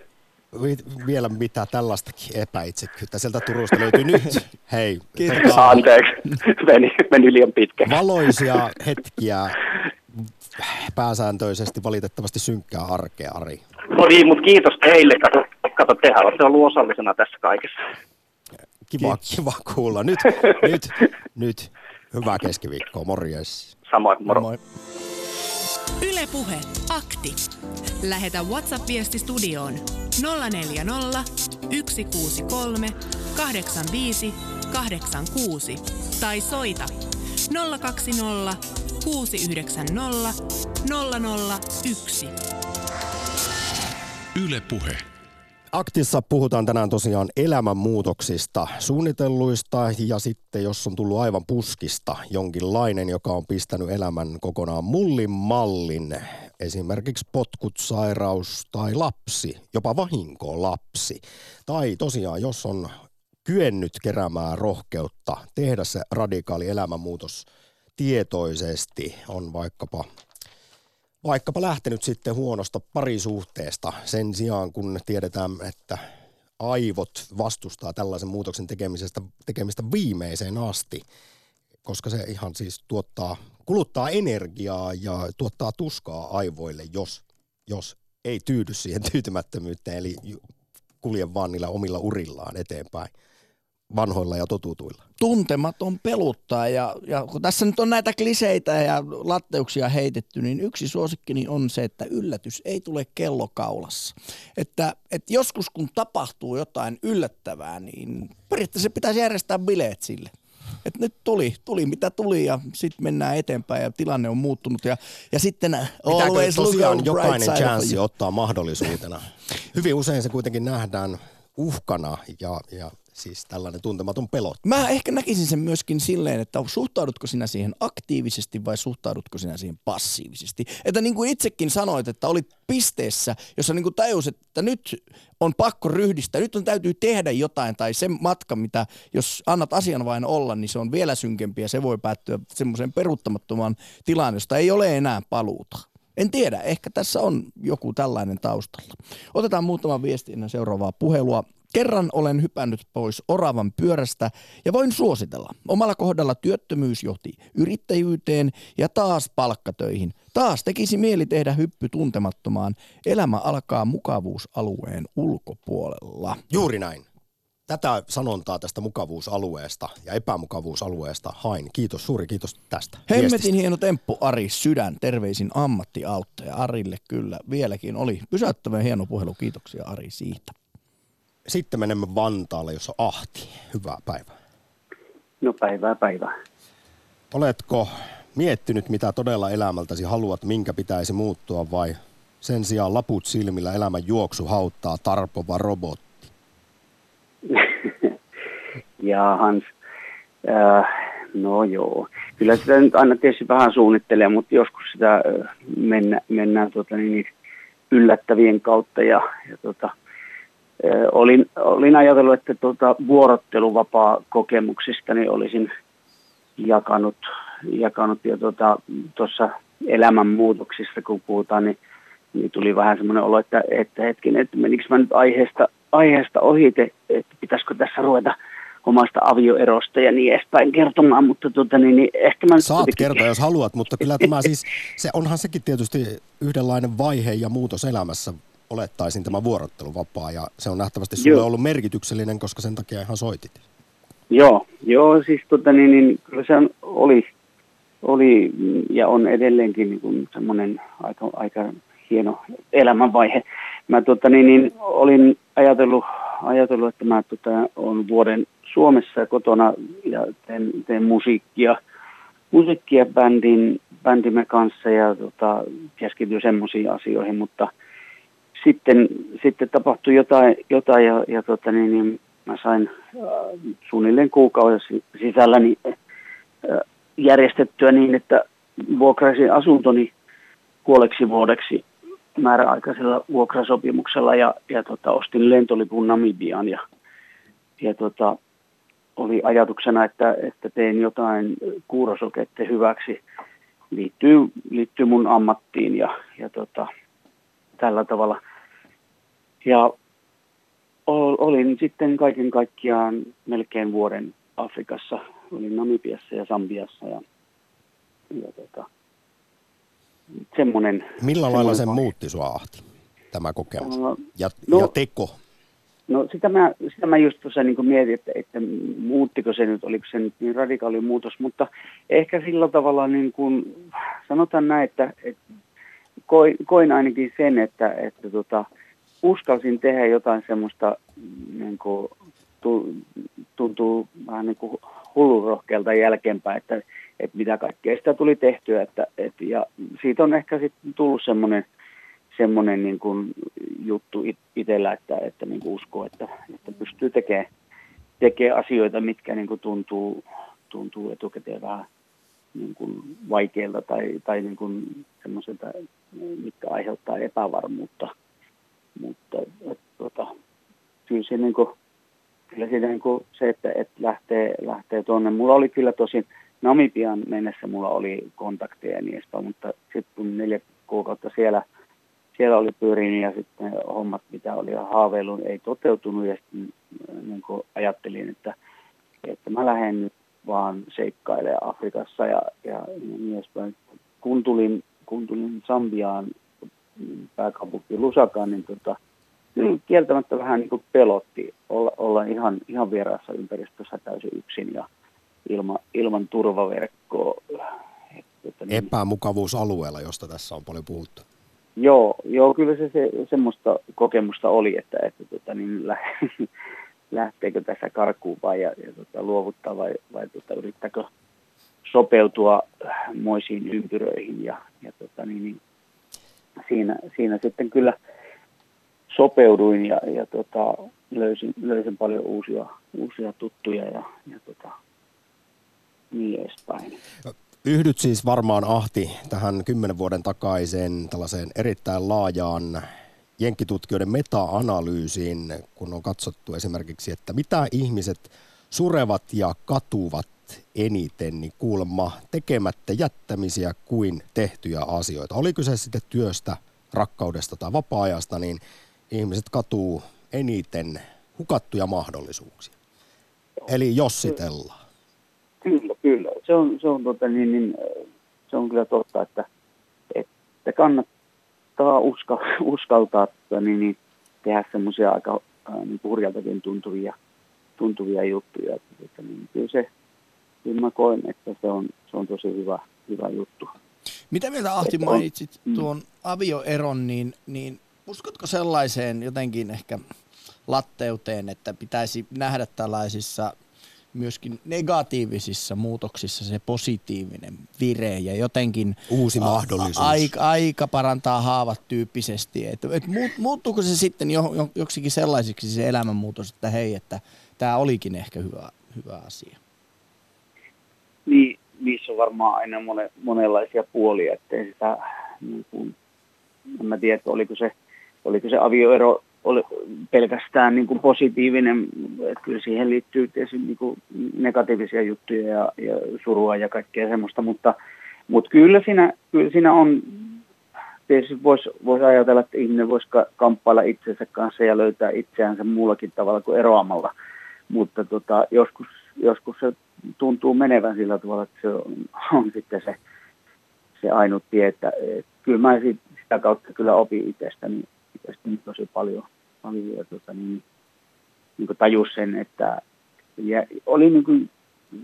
vi- vielä mitä tällaistakin epäitsekkyyttä. Sieltä Turusta löytyy nyt. Hei, tota, Anteeksi, meni, meni liian pitkä. valoisia hetkiä, pääsääntöisesti valitettavasti synkkää arkea, Ari. No niin, mutta kiitos teille. Kato, kato tehän olette ollut osallisena tässä kaikessa. Kiva, kiva kuulla. Nyt, nyt, nyt. Hyvää keskiviikkoa, morjes. Samoin, moro. Moi. Yle Puhe. Akti. Lähetä WhatsApp-viesti studioon 040 163 85 86 tai soita 020 690 001. Yle Puhe. Aktissa puhutaan tänään tosiaan elämänmuutoksista, suunnitelluista ja sitten jos on tullut aivan puskista jonkinlainen, joka on pistänyt elämän kokonaan mullin mallin, esimerkiksi potkut, sairaus tai lapsi, jopa vahinko lapsi. Tai tosiaan, jos on kyennyt keräämään rohkeutta tehdä se radikaali elämänmuutos tietoisesti, on vaikkapa vaikkapa lähtenyt sitten huonosta parisuhteesta sen sijaan, kun tiedetään, että aivot vastustaa tällaisen muutoksen tekemisestä, tekemistä viimeiseen asti, koska se ihan siis tuottaa, kuluttaa energiaa ja tuottaa tuskaa aivoille, jos, jos ei tyydy siihen tyytymättömyyteen, eli kulje vaan niillä omilla urillaan eteenpäin vanhoilla ja totutuilla. Tuntematon peluttaa ja, ja kun tässä nyt on näitä kliseitä ja latteuksia heitetty, niin yksi suosikkini on se, että yllätys ei tule kellokaulassa. Että, että joskus kun tapahtuu jotain yllättävää, niin periaatteessa pitäisi järjestää bileet sille. Et nyt tuli, tuli mitä tuli ja sitten mennään eteenpäin ja tilanne on muuttunut. Ja, ja sitten always tosiaan jokainen chanssi ottaa mahdollisuutena? Hyvin usein se kuitenkin nähdään uhkana ja, ja siis tällainen tuntematon pelot. Mä ehkä näkisin sen myöskin silleen, että suhtaudutko sinä siihen aktiivisesti vai suhtaudutko sinä siihen passiivisesti. Että niin kuin itsekin sanoit, että olit pisteessä, jossa niin kuin tajusit, että nyt on pakko ryhdistää, nyt on täytyy tehdä jotain tai se matka, mitä jos annat asian vain olla, niin se on vielä synkempi ja se voi päättyä semmoiseen peruuttamattomaan tilaan, josta ei ole enää paluuta. En tiedä, ehkä tässä on joku tällainen taustalla. Otetaan muutama viesti ennen seuraavaa puhelua. Kerran olen hypännyt pois oravan pyörästä ja voin suositella. Omalla kohdalla työttömyys johti yrittäjyyteen ja taas palkkatöihin. Taas tekisi mieli tehdä hyppy tuntemattomaan. Elämä alkaa mukavuusalueen ulkopuolella. Juuri näin. Tätä sanontaa tästä mukavuusalueesta ja epämukavuusalueesta hain. Kiitos, suuri kiitos tästä. Hemmetin viestistä. hieno temppu Ari Sydän. Terveisin ammattiauttaja Arille kyllä vieläkin oli. Pysäyttävän hieno puhelu. Kiitoksia Ari siitä. Sitten menemme Vantaalle, jossa Ahti. Hyvää päivää. No päivää päivää. Oletko miettinyt, mitä todella elämältäsi haluat, minkä pitäisi muuttua vai sen sijaan laput silmillä elämän juoksu hauttaa tarpova robotti? ja Hans, äh, no joo. Kyllä sitä nyt aina tietysti vähän suunnittelee, mutta joskus sitä äh, mennä, mennään tota, niin, yllättävien kautta ja, ja tota, olin, olin ajatellut, että tuota, vuorotteluvapaa kokemuksista niin olisin jakanut, jakanut ja tuota, tuossa elämänmuutoksista, kun puhutaan, niin, niin tuli vähän semmoinen olo, että, että hetkinen, että menikö mä nyt aiheesta, aiheesta ohite, että pitäisikö tässä ruveta omasta avioerosta ja niin edespäin kertomaan, mutta tuota, niin, niin ehkä mä Saat kuitenkin... kertoa, jos haluat, mutta kyllä tämä siis, se onhan sekin tietysti yhdenlainen vaihe ja muutos elämässä olettaisin tämä vuorotteluvapaa ja se on nähtävästi sulle joo. ollut merkityksellinen, koska sen takia ihan soitit. Joo, joo siis tota, niin, niin, kyllä se on, oli, oli ja on edelleenkin niin kuin semmoinen aika, aika hieno elämänvaihe. Mä tota, niin, niin, olin ajatellut, ajatellut, että mä tota, on vuoden Suomessa kotona ja teen, teen musiikkia, musiikkia bändin, bändimme kanssa ja tota, keskityn semmoisiin asioihin, mutta – sitten, sitten tapahtui jotain, jotain ja, ja tota, niin, niin mä sain äh, suunnilleen kuukauden sisällä niin, äh, järjestettyä niin, että vuokraisin asuntoni puoleksi vuodeksi määräaikaisella vuokrasopimuksella ja, ja tota, ostin lentolipun Namibiaan ja, ja tota, oli ajatuksena, että, että teen jotain kuurosokette hyväksi. Liittyy, liittyy mun ammattiin ja, ja tota, tällä tavalla. Ja olin sitten kaiken kaikkiaan melkein vuoden Afrikassa. Olin Namibiassa ja Sambiassa ja, ja tota, semmoinen... Millä lailla se muutti sua Ahti, tämä kokemus uh, ja, no, ja teko? No sitä mä, sitä mä just tuossa niin mietin, että, että muuttiko se nyt, oliko se nyt niin radikaali muutos, mutta ehkä sillä tavalla niin kuin, sanotaan näin, että, että koin, koin ainakin sen, että, että tota, uskalsin tehdä jotain semmoista, niin kuin, tuntuu vähän niin kuin hullurohkealta jälkeenpäin, että, että mitä kaikkea sitä tuli tehtyä. Että, että, ja siitä on ehkä sitten tullut semmoinen, semmoinen niin kuin juttu itsellä, että, että niin kuin uskoo, että, että pystyy tekemään tekee asioita, mitkä niin kuin tuntuu, tuntuu etukäteen vähän niin kuin vaikeilta tai, tai niin kuin semmoiselta, mitkä aiheuttaa epävarmuutta. Mutta et, tota, kyllä se, niin kuin, kyllä se, niin kuin se että, että lähtee, lähtee tuonne. Mulla oli kyllä tosin Namibian mennessä mulla oli kontakteja ja niin edespäin, mutta sitten neljä kuukautta siellä, siellä oli pyörinyt ja sitten hommat, mitä oli haaveillut, ei toteutunut ja sitten niin ajattelin, että, että mä lähden nyt vaan seikkailemaan Afrikassa ja, ja niin edespäin. Kun tulin, kun tulin Sambiaan pääkaupunki Lusakaan, niin tota, niin kieltämättä vähän niin kuin pelotti olla, olla ihan, ihan vieraassa ympäristössä täysin yksin ja ilma, ilman turvaverkkoa. Että niin, Epämukavuusalueella, josta tässä on paljon puhuttu. Joo, joo kyllä se, se semmoista kokemusta oli, että, että tota, niin, lä, lähteekö tässä karkuun vai ja, ja tota, luovuttaa vai, vai tota, yrittääkö sopeutua moisiin ympyröihin ja, ja tota, niin, niin, siinä, siinä sitten kyllä sopeuduin ja, ja tota, löysin, löysin paljon uusia, uusia tuttuja ja, ja tota, niin edespäin. Yhdyt siis varmaan Ahti tähän kymmenen vuoden takaiseen tällaiseen erittäin laajaan jenkkitutkijoiden meta-analyysiin, kun on katsottu esimerkiksi, että mitä ihmiset surevat ja katuvat eniten, niin kuulemma tekemättä jättämisiä kuin tehtyjä asioita. Oli kyse sitten työstä, rakkaudesta tai vapaa-ajasta, niin ihmiset katuu eniten hukattuja mahdollisuuksia. Eli jossitellaan. Kyllä, kyllä. Se on, se on, tota, niin, niin, se on kyllä totta, että, että kannattaa uska, uskaltaa tota, niin, niin, tehdä semmoisia aika niin hurjaltakin tuntuvia, tuntuvia juttuja. Että, että, niin, kyllä, se, kyllä mä koen, että se on, se on tosi hyvä, hyvä juttu. Mitä mieltä Ahti mainitsit mm. tuon avioeron, niin, niin uskotko sellaiseen jotenkin ehkä latteuteen, että pitäisi nähdä tällaisissa myöskin negatiivisissa muutoksissa se positiivinen vire ja jotenkin uusi mahdollisuus. Aika, aika parantaa haavat tyyppisesti. Et, et muuttuuko se sitten jo, jo, joksikin sellaisiksi se elämänmuutos, että hei, että tämä olikin ehkä hyvä, hyvä asia? Niissä on varmaan aina mone, monenlaisia puolia, ettei sitä, niin kuin, en mä tiedä, oliko se, oliko se avioero oli pelkästään niin kuin positiivinen, että kyllä siihen liittyy tietysti niin kuin negatiivisia juttuja ja, ja surua ja kaikkea semmoista, mutta, mutta kyllä, siinä, kyllä siinä on, tietysti voisi vois ajatella, että ihminen voisi kamppailla itsensä kanssa ja löytää itseänsä muullakin tavalla kuin eroamalla, mutta tota, joskus, joskus se tuntuu menevän sillä tavalla, että se on, on sitten se, se ainut tie, että, että kyllä mä sitä kautta kyllä opin itsestäni itsestäni tosi paljon, paljon ja tota, niin, niin kuin tajus sen, että ja oli, niin kuin,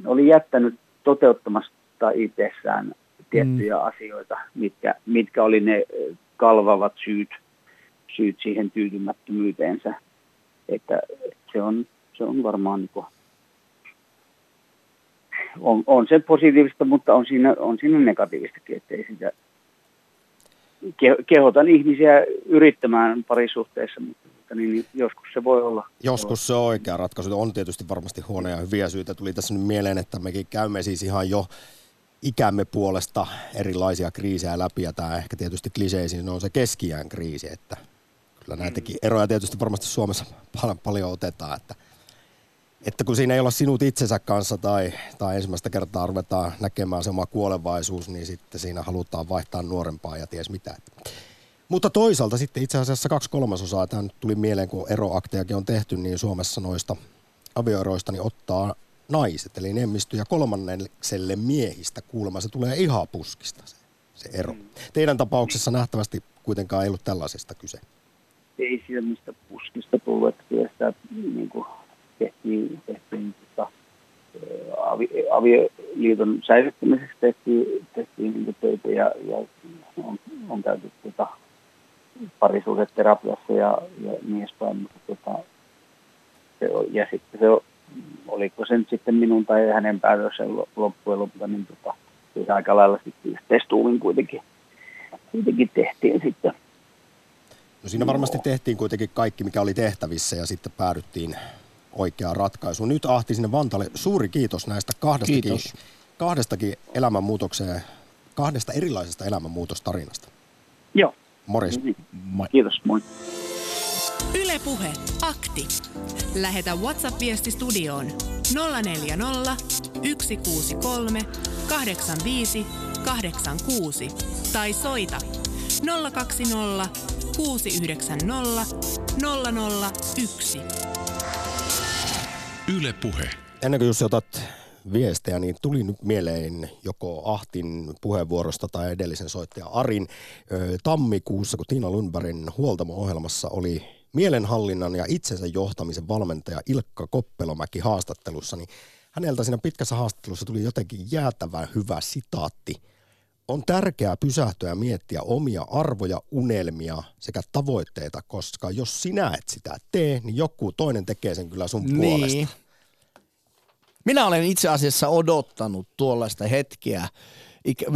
oli jättänyt toteuttamatta itsessään tiettyjä mm. asioita, mitkä, mitkä oli ne kalvavat syyt, syyt siihen tyytymättömyyteensä. Että, että se, on, se on varmaan niin kuin, on, on se positiivista, mutta on siinä, on siinä negatiivistakin, ettei sitä kehotan ihmisiä yrittämään parisuhteessa, mutta niin, niin joskus se voi olla. Joskus se on oikea ratkaisu. On tietysti varmasti huonoja ja hyviä syitä. Tuli tässä nyt mieleen, että mekin käymme siis ihan jo ikämme puolesta erilaisia kriisejä läpi, ja tämä ehkä tietysti kliseisin on se keskiään kriisi, että kyllä näitäkin eroja tietysti varmasti Suomessa paljon, paljon otetaan, että että kun siinä ei olla sinut itsensä kanssa tai, tai ensimmäistä kertaa ruvetaan näkemään se oma kuolevaisuus, niin sitten siinä halutaan vaihtaa nuorempaa ja ties mitä. Mutta toisaalta sitten itse asiassa kaksi kolmasosaa, tämä nyt tuli mieleen, kun eroaktejakin on tehty, niin Suomessa noista avioeroista niin ottaa naiset, eli enemmistö ja kolmannekselle miehistä kuulemma se tulee ihan puskista se, se ero. Mm. Teidän tapauksessa nähtävästi kuitenkaan ei ollut tällaisesta kyse. Ei siellä mistä puskista tullut, että kyllä sitä niin kuin tehtiin, tehtiin tota, avi, avioliiton säilyttämiseksi tehtiin, tehtiin niin töitä ja, ja on, on käyty tota, parisuudeterapiassa ja, ja niin edespäin, mutta tota, se, ja sitten se, oliko se nyt sitten minun tai hänen päätöksen loppujen lopulta, niin tota, se aika lailla sitten yhteistuumin kuitenkin, kuitenkin tehtiin sitten. No siinä varmasti tehtiin kuitenkin kaikki, mikä oli tehtävissä ja sitten päädyttiin oikeaan ratkaisuun. Nyt Ahti sinne Vantalle. Suuri kiitos näistä kahdestakin, Kiitos. kahdestakin elämänmuutokseen, kahdesta erilaisesta elämänmuutostarinasta. Joo. Morjes. Moi. Kiitos, moi. Ylepuhe akti. Lähetä WhatsApp-viesti studioon 040 163 85 86 tai soita 020 690 001. Yle Puhe. Ennen kuin Jussi otat viestejä, niin tuli nyt mieleen joko Ahtin puheenvuorosta tai edellisen soittaja Arin tammikuussa, kun Tiina Lundbergin huoltamo-ohjelmassa oli mielenhallinnan ja itsensä johtamisen valmentaja Ilkka Koppelomäki haastattelussa, niin häneltä siinä pitkässä haastattelussa tuli jotenkin jäätävän hyvä sitaatti. On tärkeää pysähtyä ja miettiä omia arvoja, unelmia sekä tavoitteita, koska jos sinä et sitä tee, niin joku toinen tekee sen kyllä sun puolesta. Niin. Minä olen itse asiassa odottanut tuollaista hetkeä,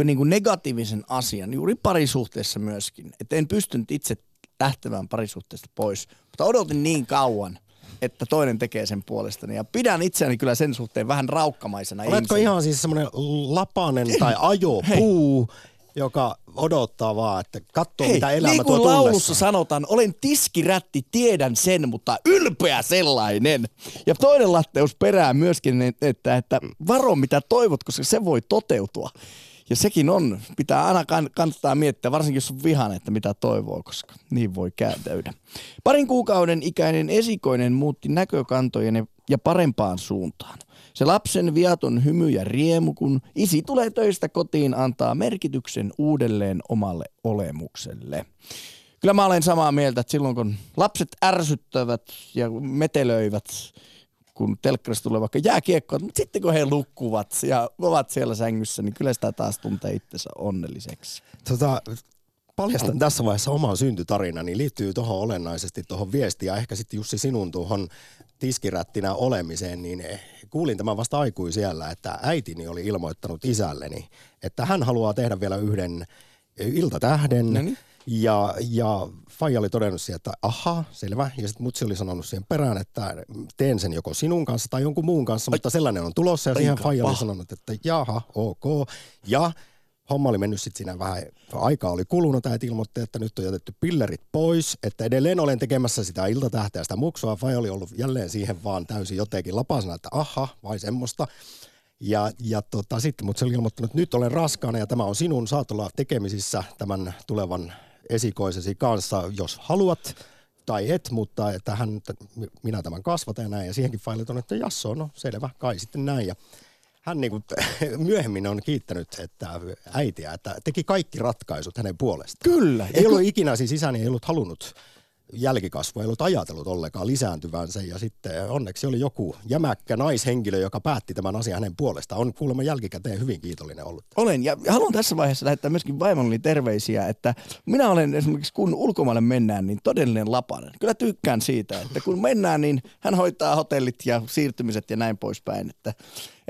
niin kuin negatiivisen asian, juuri parisuhteessa myöskin. Että en pystynyt itse lähtemään parisuhteesta pois, mutta odotin niin kauan, että toinen tekee sen puolestani. Ja pidän itseäni kyllä sen suhteen vähän raukkamaisena Oletko ihmisenä. ihan siis semmoinen lapanen tai ajopuu, joka odottaa vaan, että katsoo Hei, mitä elämä niin tuo laulussa tullessaan. sanotaan, olen tiskirätti, tiedän sen, mutta ylpeä sellainen. Ja toinen latteus perää myöskin, että, että varo mitä toivot, koska se voi toteutua. Ja sekin on, pitää aina kann- kannattaa miettiä, varsinkin jos on vihainen, että mitä toivoo, koska niin voi kääntäydä. Parin kuukauden ikäinen esikoinen muutti näkökantojen ja parempaan suuntaan. Se lapsen viaton hymy ja riemu, kun isi tulee töistä kotiin, antaa merkityksen uudelleen omalle olemukselle. Kyllä mä olen samaa mieltä, että silloin kun lapset ärsyttävät ja metelöivät, kun telkkarista tulee vaikka jääkiekkoa, mutta sitten kun he lukkuvat ja ovat siellä sängyssä, niin kyllä sitä taas tuntee itsensä onnelliseksi. Tota, paljastan tässä vaiheessa oman syntytarinani, niin liittyy tuohon olennaisesti tuohon viestiin ja ehkä sitten Jussi sinun tuohon tiskirättinä olemiseen, niin kuulin tämän vasta aikui siellä, että äitini oli ilmoittanut isälleni, että hän haluaa tehdä vielä yhden iltatähden. Noniin. Ja, ja Faija oli todennut siihen, että aha, selvä. Ja sitten mutsi oli sanonut siihen perään, että teen sen joko sinun kanssa tai jonkun muun kanssa, mutta sellainen on tulossa. Ja siihen Faija oli sanonut, että jaha, ok. Ja homma oli mennyt sitten siinä vähän, aikaa oli kulunut, äiti ilmoitti, että nyt on jätetty pillerit pois, että edelleen olen tekemässä sitä iltatähteä, sitä muksua. Faija oli ollut jälleen siihen vaan täysin jotenkin lapasena, että aha, vai semmoista. Ja, ja tota, sitten mut se oli ilmoittanut, että nyt olen raskaana ja tämä on sinun, saat olla tekemisissä tämän tulevan esikoisesi kanssa, jos haluat tai et, mutta että hän, minä tämän kasvatan ja näin. Ja siihenkin Failet on, että jasso, no selvä, kai sitten näin. Ja hän niin kuin, myöhemmin on kiittänyt että äitiä, että teki kaikki ratkaisut hänen puolestaan. Kyllä. Ei Ja ollut ikinä, siis isäni ei ollut halunnut ollut ajatellut ollenkaan lisääntyvänsä ja sitten onneksi oli joku jämäkkä naishenkilö, joka päätti tämän asian hänen puolestaan. On kuulemma jälkikäteen hyvin kiitollinen ollut. Olen, ja haluan tässä vaiheessa lähettää myöskin vaimolleni terveisiä, että minä olen esimerkiksi, kun ulkomaille mennään, niin todellinen lapanen. Kyllä tykkään siitä, että kun mennään, niin hän hoitaa hotellit ja siirtymiset ja näin poispäin. Että,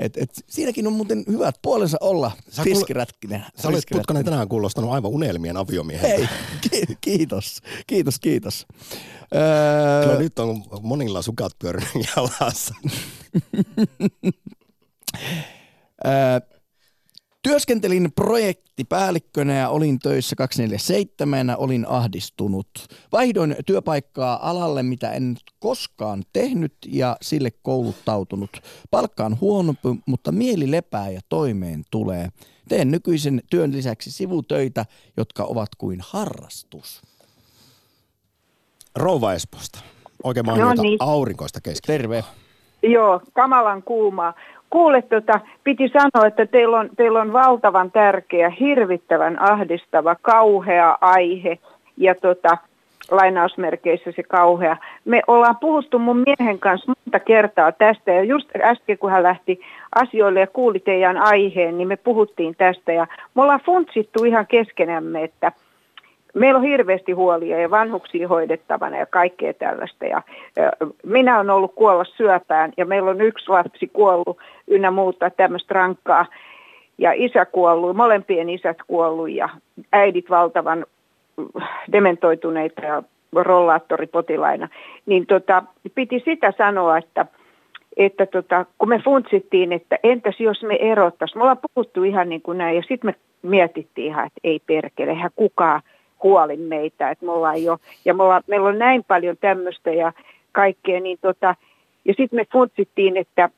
et, et, siinäkin on muuten hyvät puolensa olla Sä tiskirätkinen. Sä olet Putkanen tänään kuulostanut aivan unelmien aviomieheltä. Hei, ki- kiitos, kiitos, kiitos. Öö, Kyllä nyt on monilla sukat pyörinyt jalassa. Öö, Työskentelin projektipäällikkönä ja olin töissä 247, olin ahdistunut. Vaihdoin työpaikkaa alalle, mitä en koskaan tehnyt ja sille kouluttautunut. Palkka on huonompi, mutta mieli lepää ja toimeen tulee. Teen nykyisen työn lisäksi sivutöitä, jotka ovat kuin harrastus. Rouva Espoosta. Oikein mainiota No niin. aurinkoista kesken. Terve. Joo, kamalan kuumaa. Kuule, tota, piti sanoa, että teillä on, teillä on valtavan tärkeä, hirvittävän ahdistava, kauhea aihe ja tota, lainausmerkeissä se kauhea. Me ollaan puhuttu mun miehen kanssa monta kertaa tästä ja just äsken kun hän lähti asioille ja kuuli teidän aiheen, niin me puhuttiin tästä ja me ollaan funtsittu ihan keskenämme, että meillä on hirveästi huolia ja vanhuksia hoidettavana ja kaikkea tällaista. Ja, minä olen ollut kuolla syöpään ja meillä on yksi lapsi kuollut ynnä muuta tämmöistä rankkaa. Ja isä kuollut, molempien isät kuollut ja äidit valtavan mm, dementoituneita ja rollaattoripotilaina, niin tota, piti sitä sanoa, että, että tota, kun me funtsittiin, että entäs jos me erottaisiin, me ollaan puhuttu ihan niin kuin näin, ja sitten me mietittiin ihan, että ei perkele, eihän kukaan huoli meitä, että me ollaan jo, ja me ollaan, meillä on näin paljon tämmöistä ja kaikkea, niin tota, ja sitten me funtsittiin, että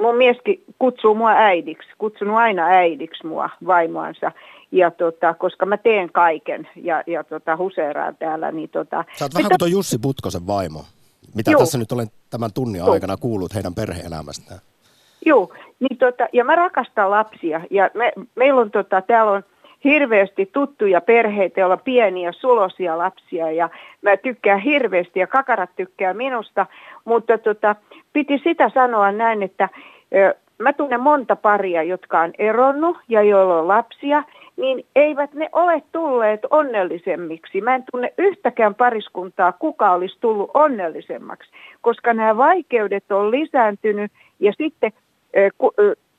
mun mieskin kutsuu mua äidiksi, kutsunut aina äidiksi mua vaimoansa, ja tota, koska mä teen kaiken ja, ja tota, huseeraan täällä. Niin tota, Sä oot vähän kuin tuo Jussi Putkosen vaimo, mitä Juu. tässä nyt olen tämän tunnin Juu. aikana kuullut heidän perhe-elämästään. Joo, niin tota, ja mä rakastan lapsia ja me, meillä on tota, täällä on hirveästi tuttuja perheitä, joilla on pieniä sulosia lapsia ja mä tykkään hirveästi ja kakarat tykkää minusta, mutta tota, piti sitä sanoa näin, että ö, mä tunnen monta paria, jotka on eronnut ja joilla on lapsia, niin eivät ne ole tulleet onnellisemmiksi. Mä en tunne yhtäkään pariskuntaa, kuka olisi tullut onnellisemmaksi, koska nämä vaikeudet on lisääntynyt ja sitten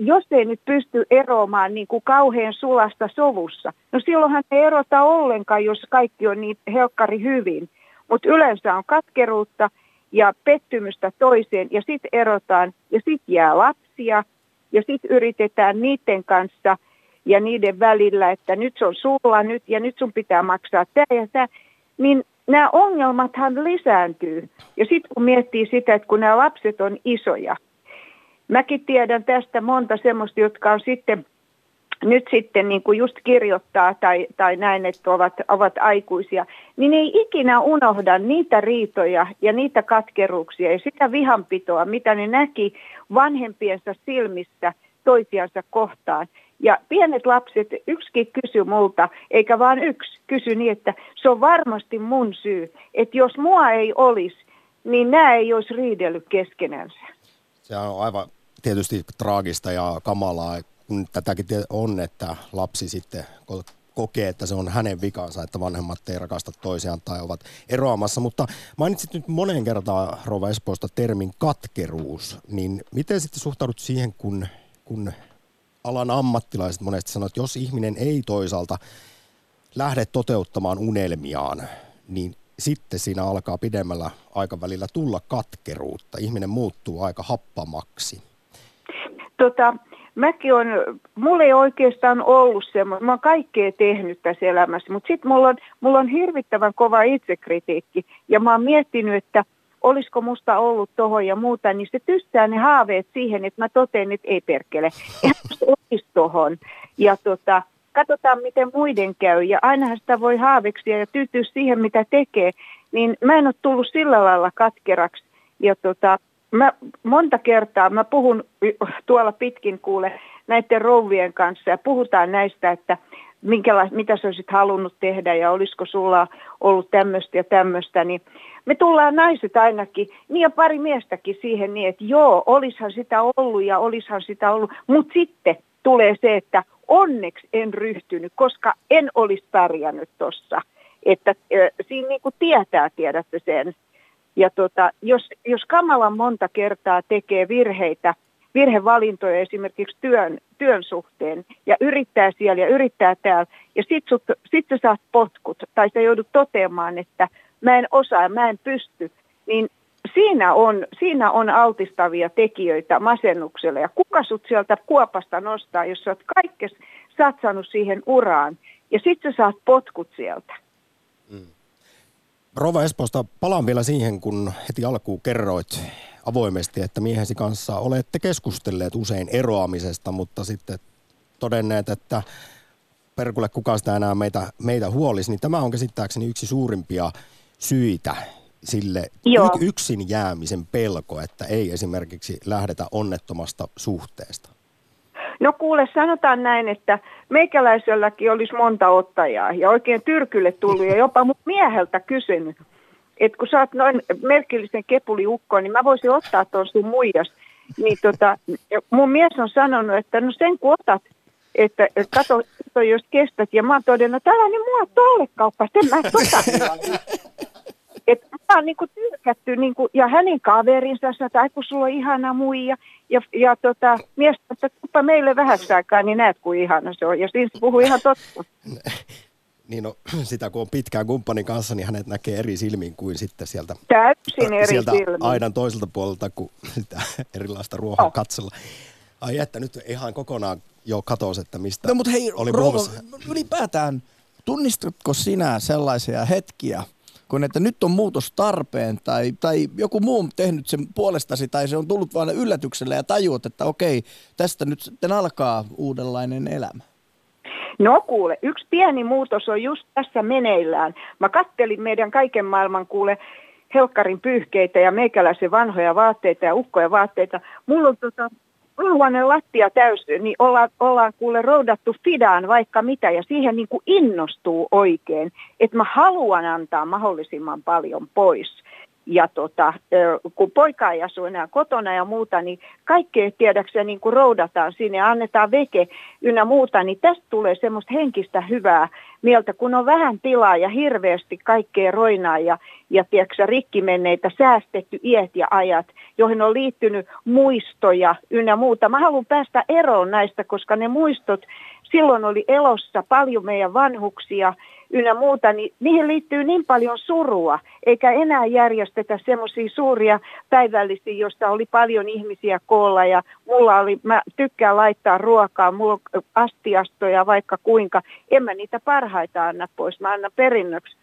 jos ei nyt pysty eroamaan niin kuin kauhean sulasta sovussa, no silloinhan ei erota ollenkaan, jos kaikki on niin helkkari hyvin. Mutta yleensä on katkeruutta ja pettymystä toiseen ja sitten erotaan ja sitten jää lapsia ja sitten yritetään niiden kanssa ja niiden välillä, että nyt se on sulla nyt ja nyt sun pitää maksaa tämä ja tämä, niin nämä ongelmathan lisääntyy. Ja sitten kun miettii sitä, että kun nämä lapset on isoja – Mäkin tiedän tästä monta semmoista, jotka on sitten nyt sitten niin kuin just kirjoittaa tai, tai näin, että ovat, ovat aikuisia, niin ei ikinä unohda niitä riitoja ja niitä katkeruuksia ja sitä vihanpitoa, mitä ne näki vanhempiensa silmissä toisiansa kohtaan. Ja pienet lapset, yksikin kysy multa, eikä vaan yksi, kysy niin, että se on varmasti mun syy, että jos mua ei olisi, niin nämä ei olisi riidellyt keskenänsä. Se on aivan tietysti traagista ja kamalaa, kun tätäkin on, että lapsi sitten kokee, että se on hänen vikansa, että vanhemmat ei rakasta toisiaan tai ovat eroamassa. Mutta mainitsit nyt moneen kertaan Rova Espoosta termin katkeruus, niin miten sitten suhtaudut siihen, kun, kun alan ammattilaiset monesti sanoo, että jos ihminen ei toisaalta lähde toteuttamaan unelmiaan, niin sitten siinä alkaa pidemmällä aikavälillä tulla katkeruutta. Ihminen muuttuu aika happamaksi tota, mäkin on, mulla ei oikeastaan ollut semmoista, mä oon kaikkea tehnyt tässä elämässä, mutta sitten mulla on, mulla on hirvittävän kova itsekritiikki ja mä oon miettinyt, että olisiko musta ollut tohon ja muuta, niin se tystää ne haaveet siihen, että mä totean, että ei perkele, olisi tohon. Ja tota, katsotaan, miten muiden käy ja ainahan sitä voi haaveksia ja tyytyä siihen, mitä tekee, niin mä en ole tullut sillä lailla katkeraksi. Ja tota, mä monta kertaa, mä puhun tuolla pitkin kuule näiden rouvien kanssa ja puhutaan näistä, että minkäla- mitä sä olisit halunnut tehdä ja olisiko sulla ollut tämmöistä ja tämmöistä, niin me tullaan naiset ainakin, niin ja pari miestäkin siihen niin, että joo, olishan sitä ollut ja olishan sitä ollut, mutta sitten tulee se, että onneksi en ryhtynyt, koska en olisi pärjännyt tuossa. Että äh, siinä niin kuin tietää, tiedätte sen, ja tota, jos, jos kamalan monta kertaa tekee virheitä, virhevalintoja esimerkiksi työn, työn suhteen ja yrittää siellä ja yrittää täällä ja sit, sut, sit sä saat potkut tai sä joudut toteamaan, että mä en osaa, mä en pysty, niin siinä on, siinä on altistavia tekijöitä masennukselle ja kuka sut sieltä kuopasta nostaa, jos sä oot kaikkes satsannut siihen uraan ja sit sä saat potkut sieltä. Rova Espoosta palaan vielä siihen, kun heti alkuun kerroit avoimesti, että miehesi kanssa olette keskustelleet usein eroamisesta, mutta sitten todenneet, että perkulle kuka sitä enää meitä, meitä huolisi, niin tämä on käsittääkseni yksi suurimpia syitä sille Joo. yksin jäämisen pelko, että ei esimerkiksi lähdetä onnettomasta suhteesta. No kuule, sanotaan näin, että meikäläiselläkin olisi monta ottajaa ja oikein tyrkylle tullut ja jopa mun mieheltä kysynyt, että kun sä oot noin merkillisen kepuliukko, niin mä voisin ottaa tuon sun muijas. Niin tota, mun mies on sanonut, että no sen kun otat, että kato, jos kestät. Ja mä oon todennut, että älä niin mua tolle kauppa, sen mä tota. Et mä oon niinku tyrkätty, niinku, ja hänen kaverinsa sanoi, että kun sulla on ihana muija. Ja, ja tota, mies että tuppa meille vähäksi aikaa, niin näet kuin ihana se on. Ja siinä se puhuu ihan totta. Niin no, sitä kun on pitkään kumppanin kanssa, niin hänet näkee eri silmin kuin sitten sieltä, Täysin eri sieltä silmin. aidan toiselta puolelta, kun sitä erilaista ruohaa Oh. katsella. Ai että nyt ihan kokonaan jo katos, että mistä No mutta hei, oli puhumassa. ylipäätään tunnistatko sinä sellaisia hetkiä, kun että nyt on muutos tarpeen tai, tai joku muu on tehnyt sen puolestasi tai se on tullut vain yllätyksellä ja tajuat, että okei, tästä nyt sitten alkaa uudenlainen elämä. No kuule, yksi pieni muutos on just tässä meneillään. Mä kattelin meidän kaiken maailman kuule helkkarin pyyhkeitä ja meikäläisen vanhoja vaatteita ja ukkoja vaatteita. Mulla on tota ulhuainen lattia täys, niin ollaan, ollaan kuule roudattu Fidaan vaikka mitä ja siihen niin kuin innostuu oikein, että mä haluan antaa mahdollisimman paljon pois. Ja tota, kun poika ei asu enää kotona ja muuta, niin kaikkea tiedäksä niin kuin roudataan sinne ja annetaan veke ynnä muuta, niin tästä tulee semmoista henkistä hyvää mieltä, kun on vähän tilaa ja hirveästi kaikkea roinaa ja, ja tiedätkö, rikkimenneitä säästetty iät ja ajat, joihin on liittynyt muistoja ynnä muuta. Mä haluan päästä eroon näistä, koska ne muistot, silloin oli elossa paljon meidän vanhuksia ynnä muuta, niin niihin liittyy niin paljon surua, eikä enää järjestetä semmoisia suuria päivällisiä, joista oli paljon ihmisiä koolla ja mulla oli, mä tykkään laittaa ruokaa, mulla on astiastoja vaikka kuinka, en mä niitä parhaita anna pois, mä annan perinnöksi.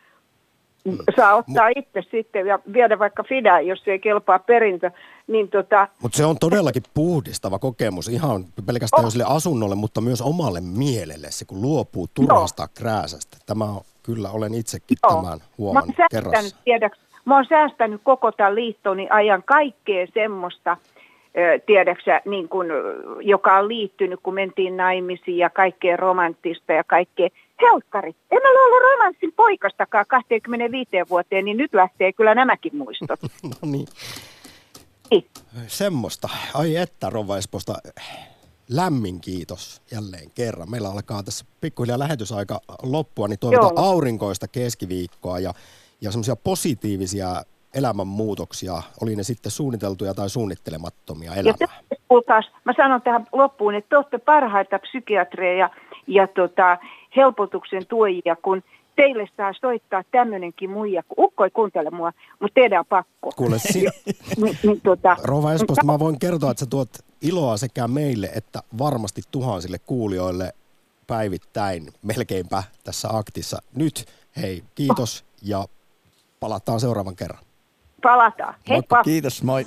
Saa ottaa itse sitten ja viedä vaikka Fidaan, jos ei kelpaa perintö, niin tota, Mutta se on todellakin puhdistava kokemus ihan pelkästään oh. sille asunnolle, mutta myös omalle mielelle, se kun luopuu turhasta krääsästä. Tämä on, kyllä olen itsekin Joo. tämän Mä huomannut säästänyt, kerrassa. tiedäks, mä oon säästänyt koko tämän liittoni ajan kaikkea semmoista, tiedäksä, niin kun, joka on liittynyt, kun mentiin naimisiin ja kaikkea romanttista ja kaikkea. Helkkari, en ole ollut romanssin poikastakaan 25 vuoteen, niin nyt lähtee kyllä nämäkin muistot. No niin, Niin. semmoista. Ai että Rova Espoosta, lämmin kiitos jälleen kerran. Meillä alkaa tässä pikkuhiljaa lähetysaika loppua, niin toivotaan Joo. aurinkoista keskiviikkoa ja, ja semmoisia positiivisia elämänmuutoksia, oli ne sitten suunniteltuja tai suunnittelemattomia Ja elämää. te, kuulkaas, mä sanon tähän loppuun, että te olette parhaita psykiatreja ja, ja tota, helpotuksen tuojia, kun teille saa soittaa tämmöinenkin muija, kun ukko ei kuuntele mua, mutta teidän on pakko. Kuule, si- Niin, niin, tota, Rova Espoosta, mä voin kertoa, että sä tuot iloa sekä meille että varmasti tuhansille kuulijoille päivittäin melkeinpä tässä aktissa. Nyt hei, kiitos ja palataan seuraavan kerran. palataan. Heippa! Kiitos, moi.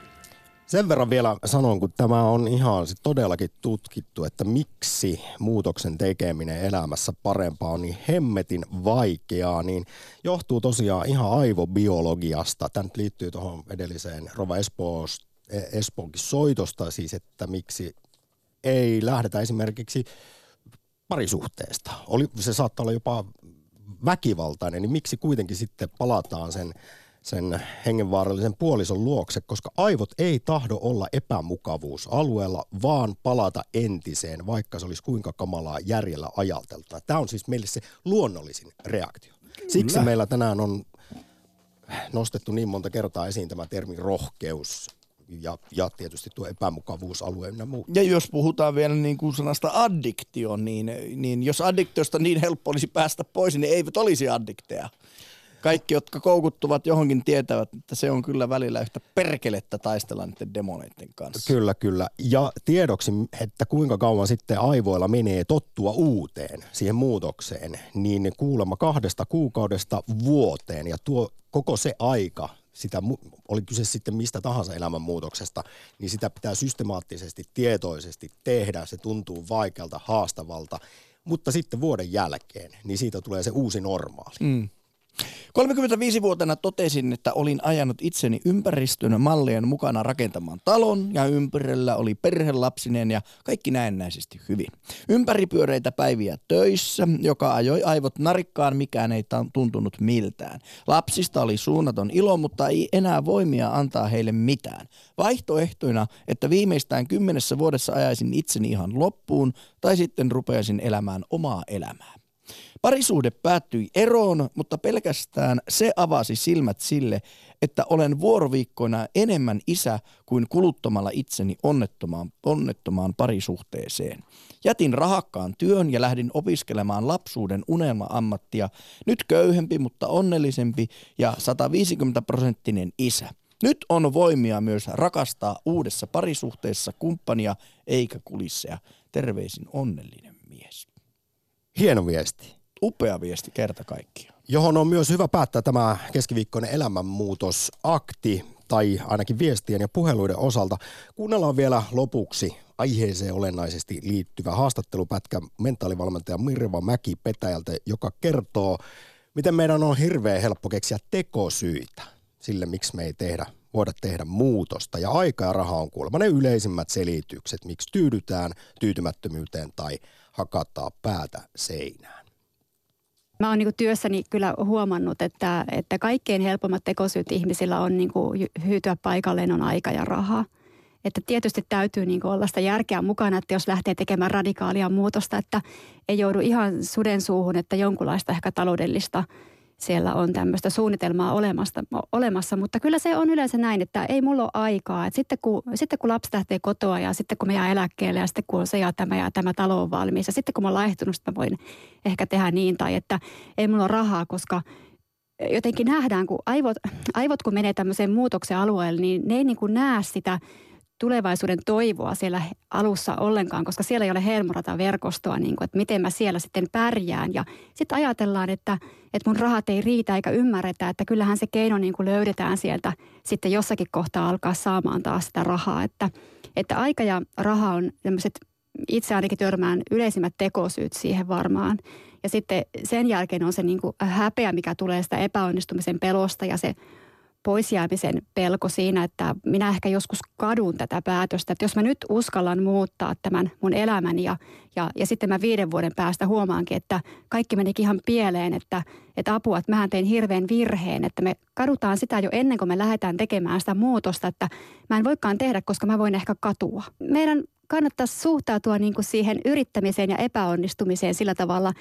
Sen verran vielä sanon, kun tämä on ihan sit todellakin tutkittu, että miksi muutoksen tekeminen elämässä parempaa on niin hemmetin vaikeaa, niin johtuu tosiaan ihan aivobiologiasta. Tämä nyt liittyy tuohon edelliseen Rova Espoos, Espoonkin soitosta, siis että miksi ei lähdetä esimerkiksi parisuhteesta. Oli, se saattaa olla jopa väkivaltainen, niin miksi kuitenkin sitten palataan sen, sen hengenvaarallisen puolison luokse, koska aivot ei tahdo olla epämukavuusalueella, vaan palata entiseen, vaikka se olisi kuinka kamalaa järjellä ajateltuna. Tämä on siis meille se luonnollisin reaktio. Siksi meillä tänään on nostettu niin monta kertaa esiin tämä termi rohkeus ja, ja tietysti tuo epämukavuusalue ja muu. Ja jos puhutaan vielä niin kuin sanasta addiktio, niin, niin jos addiktiosta niin helppo olisi päästä pois, niin eivät olisi addikteja. Kaikki, jotka koukuttuvat johonkin, tietävät, että se on kyllä välillä yhtä perkelettä taistella niiden demoneiden kanssa. Kyllä, kyllä. Ja tiedoksi, että kuinka kauan sitten aivoilla menee tottua uuteen, siihen muutokseen, niin kuulemma kahdesta kuukaudesta vuoteen. Ja tuo koko se aika, sitä, oli kyse sitten mistä tahansa elämänmuutoksesta, niin sitä pitää systemaattisesti, tietoisesti tehdä. Se tuntuu vaikealta, haastavalta. Mutta sitten vuoden jälkeen, niin siitä tulee se uusi normaali. Mm. 35-vuotena totesin, että olin ajanut itseni ympäristön mallien mukana rakentamaan talon ja ympärillä oli perhe lapsinen ja kaikki näennäisesti hyvin. Ympäripyöreitä päiviä töissä, joka ajoi aivot narikkaan, mikään ei tuntunut miltään. Lapsista oli suunnaton ilo, mutta ei enää voimia antaa heille mitään. Vaihtoehtoina, että viimeistään kymmenessä vuodessa ajaisin itseni ihan loppuun tai sitten rupeaisin elämään omaa elämää. Parisuhde päättyi eroon, mutta pelkästään se avasi silmät sille, että olen vuoroviikkoina enemmän isä kuin kuluttamalla itseni onnettomaan, onnettomaan parisuhteeseen. Jätin rahakkaan työn ja lähdin opiskelemaan lapsuuden unelma-ammattia, nyt köyhempi, mutta onnellisempi ja 150 prosenttinen isä. Nyt on voimia myös rakastaa uudessa parisuhteessa kumppania eikä kulisseja. Terveisin onnellinen mies. Hieno viesti upea viesti kerta kaikkiaan. Johon on myös hyvä päättää tämä keskiviikkoinen elämänmuutosakti, tai ainakin viestien ja puheluiden osalta. Kuunnellaan vielä lopuksi aiheeseen olennaisesti liittyvä haastattelupätkä mentaalivalmentaja Mirva Mäki Petäjältä, joka kertoo, miten meidän on hirveän helppo keksiä tekosyitä sille, miksi me ei tehdä, voida tehdä muutosta. Ja aika ja raha on kuulemma ne yleisimmät selitykset, miksi tyydytään tyytymättömyyteen tai hakataan päätä seinään. Mä oon niin työssäni kyllä huomannut, että, että kaikkein helpommat tekosyyt ihmisillä on niin hyytyä paikalleen on aika ja raha. Että tietysti täytyy niin olla sitä järkeä mukana, että jos lähtee tekemään radikaalia muutosta, että ei joudu ihan suden suuhun, että jonkunlaista ehkä taloudellista – siellä on tämmöistä suunnitelmaa olemassa, olemassa, mutta kyllä se on yleensä näin, että ei mulla ole aikaa. Et sitten, kun, sitten kun lapsi lähtee kotoa ja sitten kun me jää eläkkeelle ja sitten kun on se ja tämä ja tämä talo on valmis ja sitten kun mä oon laihtunut, mä voin ehkä tehdä niin tai että ei mulla ole rahaa, koska jotenkin nähdään, kun aivot, aivot kun menee tämmöiseen muutoksen alueelle, niin ne ei niin kuin näe sitä tulevaisuuden toivoa siellä alussa ollenkaan, koska siellä ei ole helmorata-verkostoa, niin kuin, että miten mä siellä sitten pärjään. Ja sitten ajatellaan, että, että mun rahat ei riitä eikä ymmärretä, että kyllähän se keino niin kuin löydetään sieltä sitten jossakin kohtaa alkaa saamaan taas sitä rahaa. Että, että aika ja raha on tämmöiset itse ainakin törmään yleisimmät tekosyyt siihen varmaan. Ja sitten sen jälkeen on se niin kuin häpeä, mikä tulee sitä epäonnistumisen pelosta ja se poisjäämisen pelko siinä, että minä ehkä joskus kadun tätä päätöstä. Että jos mä nyt uskallan muuttaa tämän mun elämäni ja, ja, ja sitten mä viiden vuoden päästä huomaankin, että kaikki menikin ihan pieleen, että, että apua, että mähän tein hirveän virheen, että me kadutaan sitä jo ennen kuin me lähdetään tekemään sitä muutosta, että mä en voikaan tehdä, koska mä voin ehkä katua. Meidän kannattaisi suhtautua niin kuin siihen yrittämiseen ja epäonnistumiseen sillä tavalla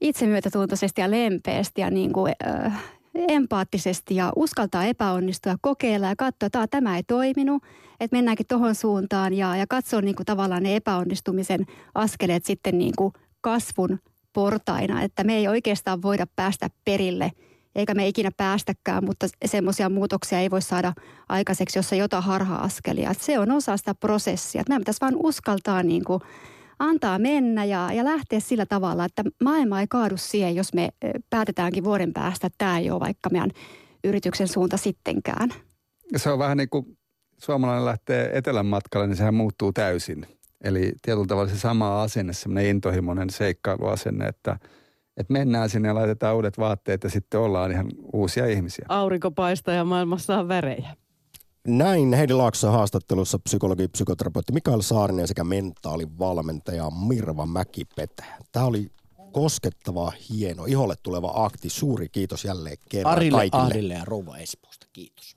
itsemyötätuntoisesti ja lempeästi ja niin kuin, äh, empaattisesti ja uskaltaa epäonnistua kokeilla ja katsoa, että tämä ei toiminut, että mennäänkin tuohon suuntaan ja, ja katsoa niin kuin tavallaan ne epäonnistumisen askeleet sitten niin kuin kasvun portaina, että me ei oikeastaan voida päästä perille eikä me ikinä päästäkään, mutta semmoisia muutoksia ei voi saada aikaiseksi, jos ei jota harha-askelia. Se on osa sitä prosessia. Että meidän pitäisi vain uskaltaa niin kuin antaa mennä ja, ja lähteä sillä tavalla, että maailma ei kaadu siihen, jos me päätetäänkin vuoden päästä, että tämä ei ole vaikka meidän yrityksen suunta sittenkään. Se on vähän niin kuin suomalainen lähtee etelän matkalle, niin sehän muuttuu täysin. Eli tietyllä tavalla se sama asenne, semmoinen intohimoinen seikkailuasenne, että, että mennään sinne ja laitetaan uudet vaatteet ja sitten ollaan ihan uusia ihmisiä. Aurinko paistaa ja maailmassa on värejä. Näin Heidi Laakson haastattelussa psykologi, psykoterapeutti Mikael Saarinen sekä mentaalivalmentaja Mirva Mäkipetä. Tämä oli koskettava, hieno, iholle tuleva akti. Suuri kiitos jälleen kerran Arille, kaikille. Arille ja Rouva Espoosta. Kiitos.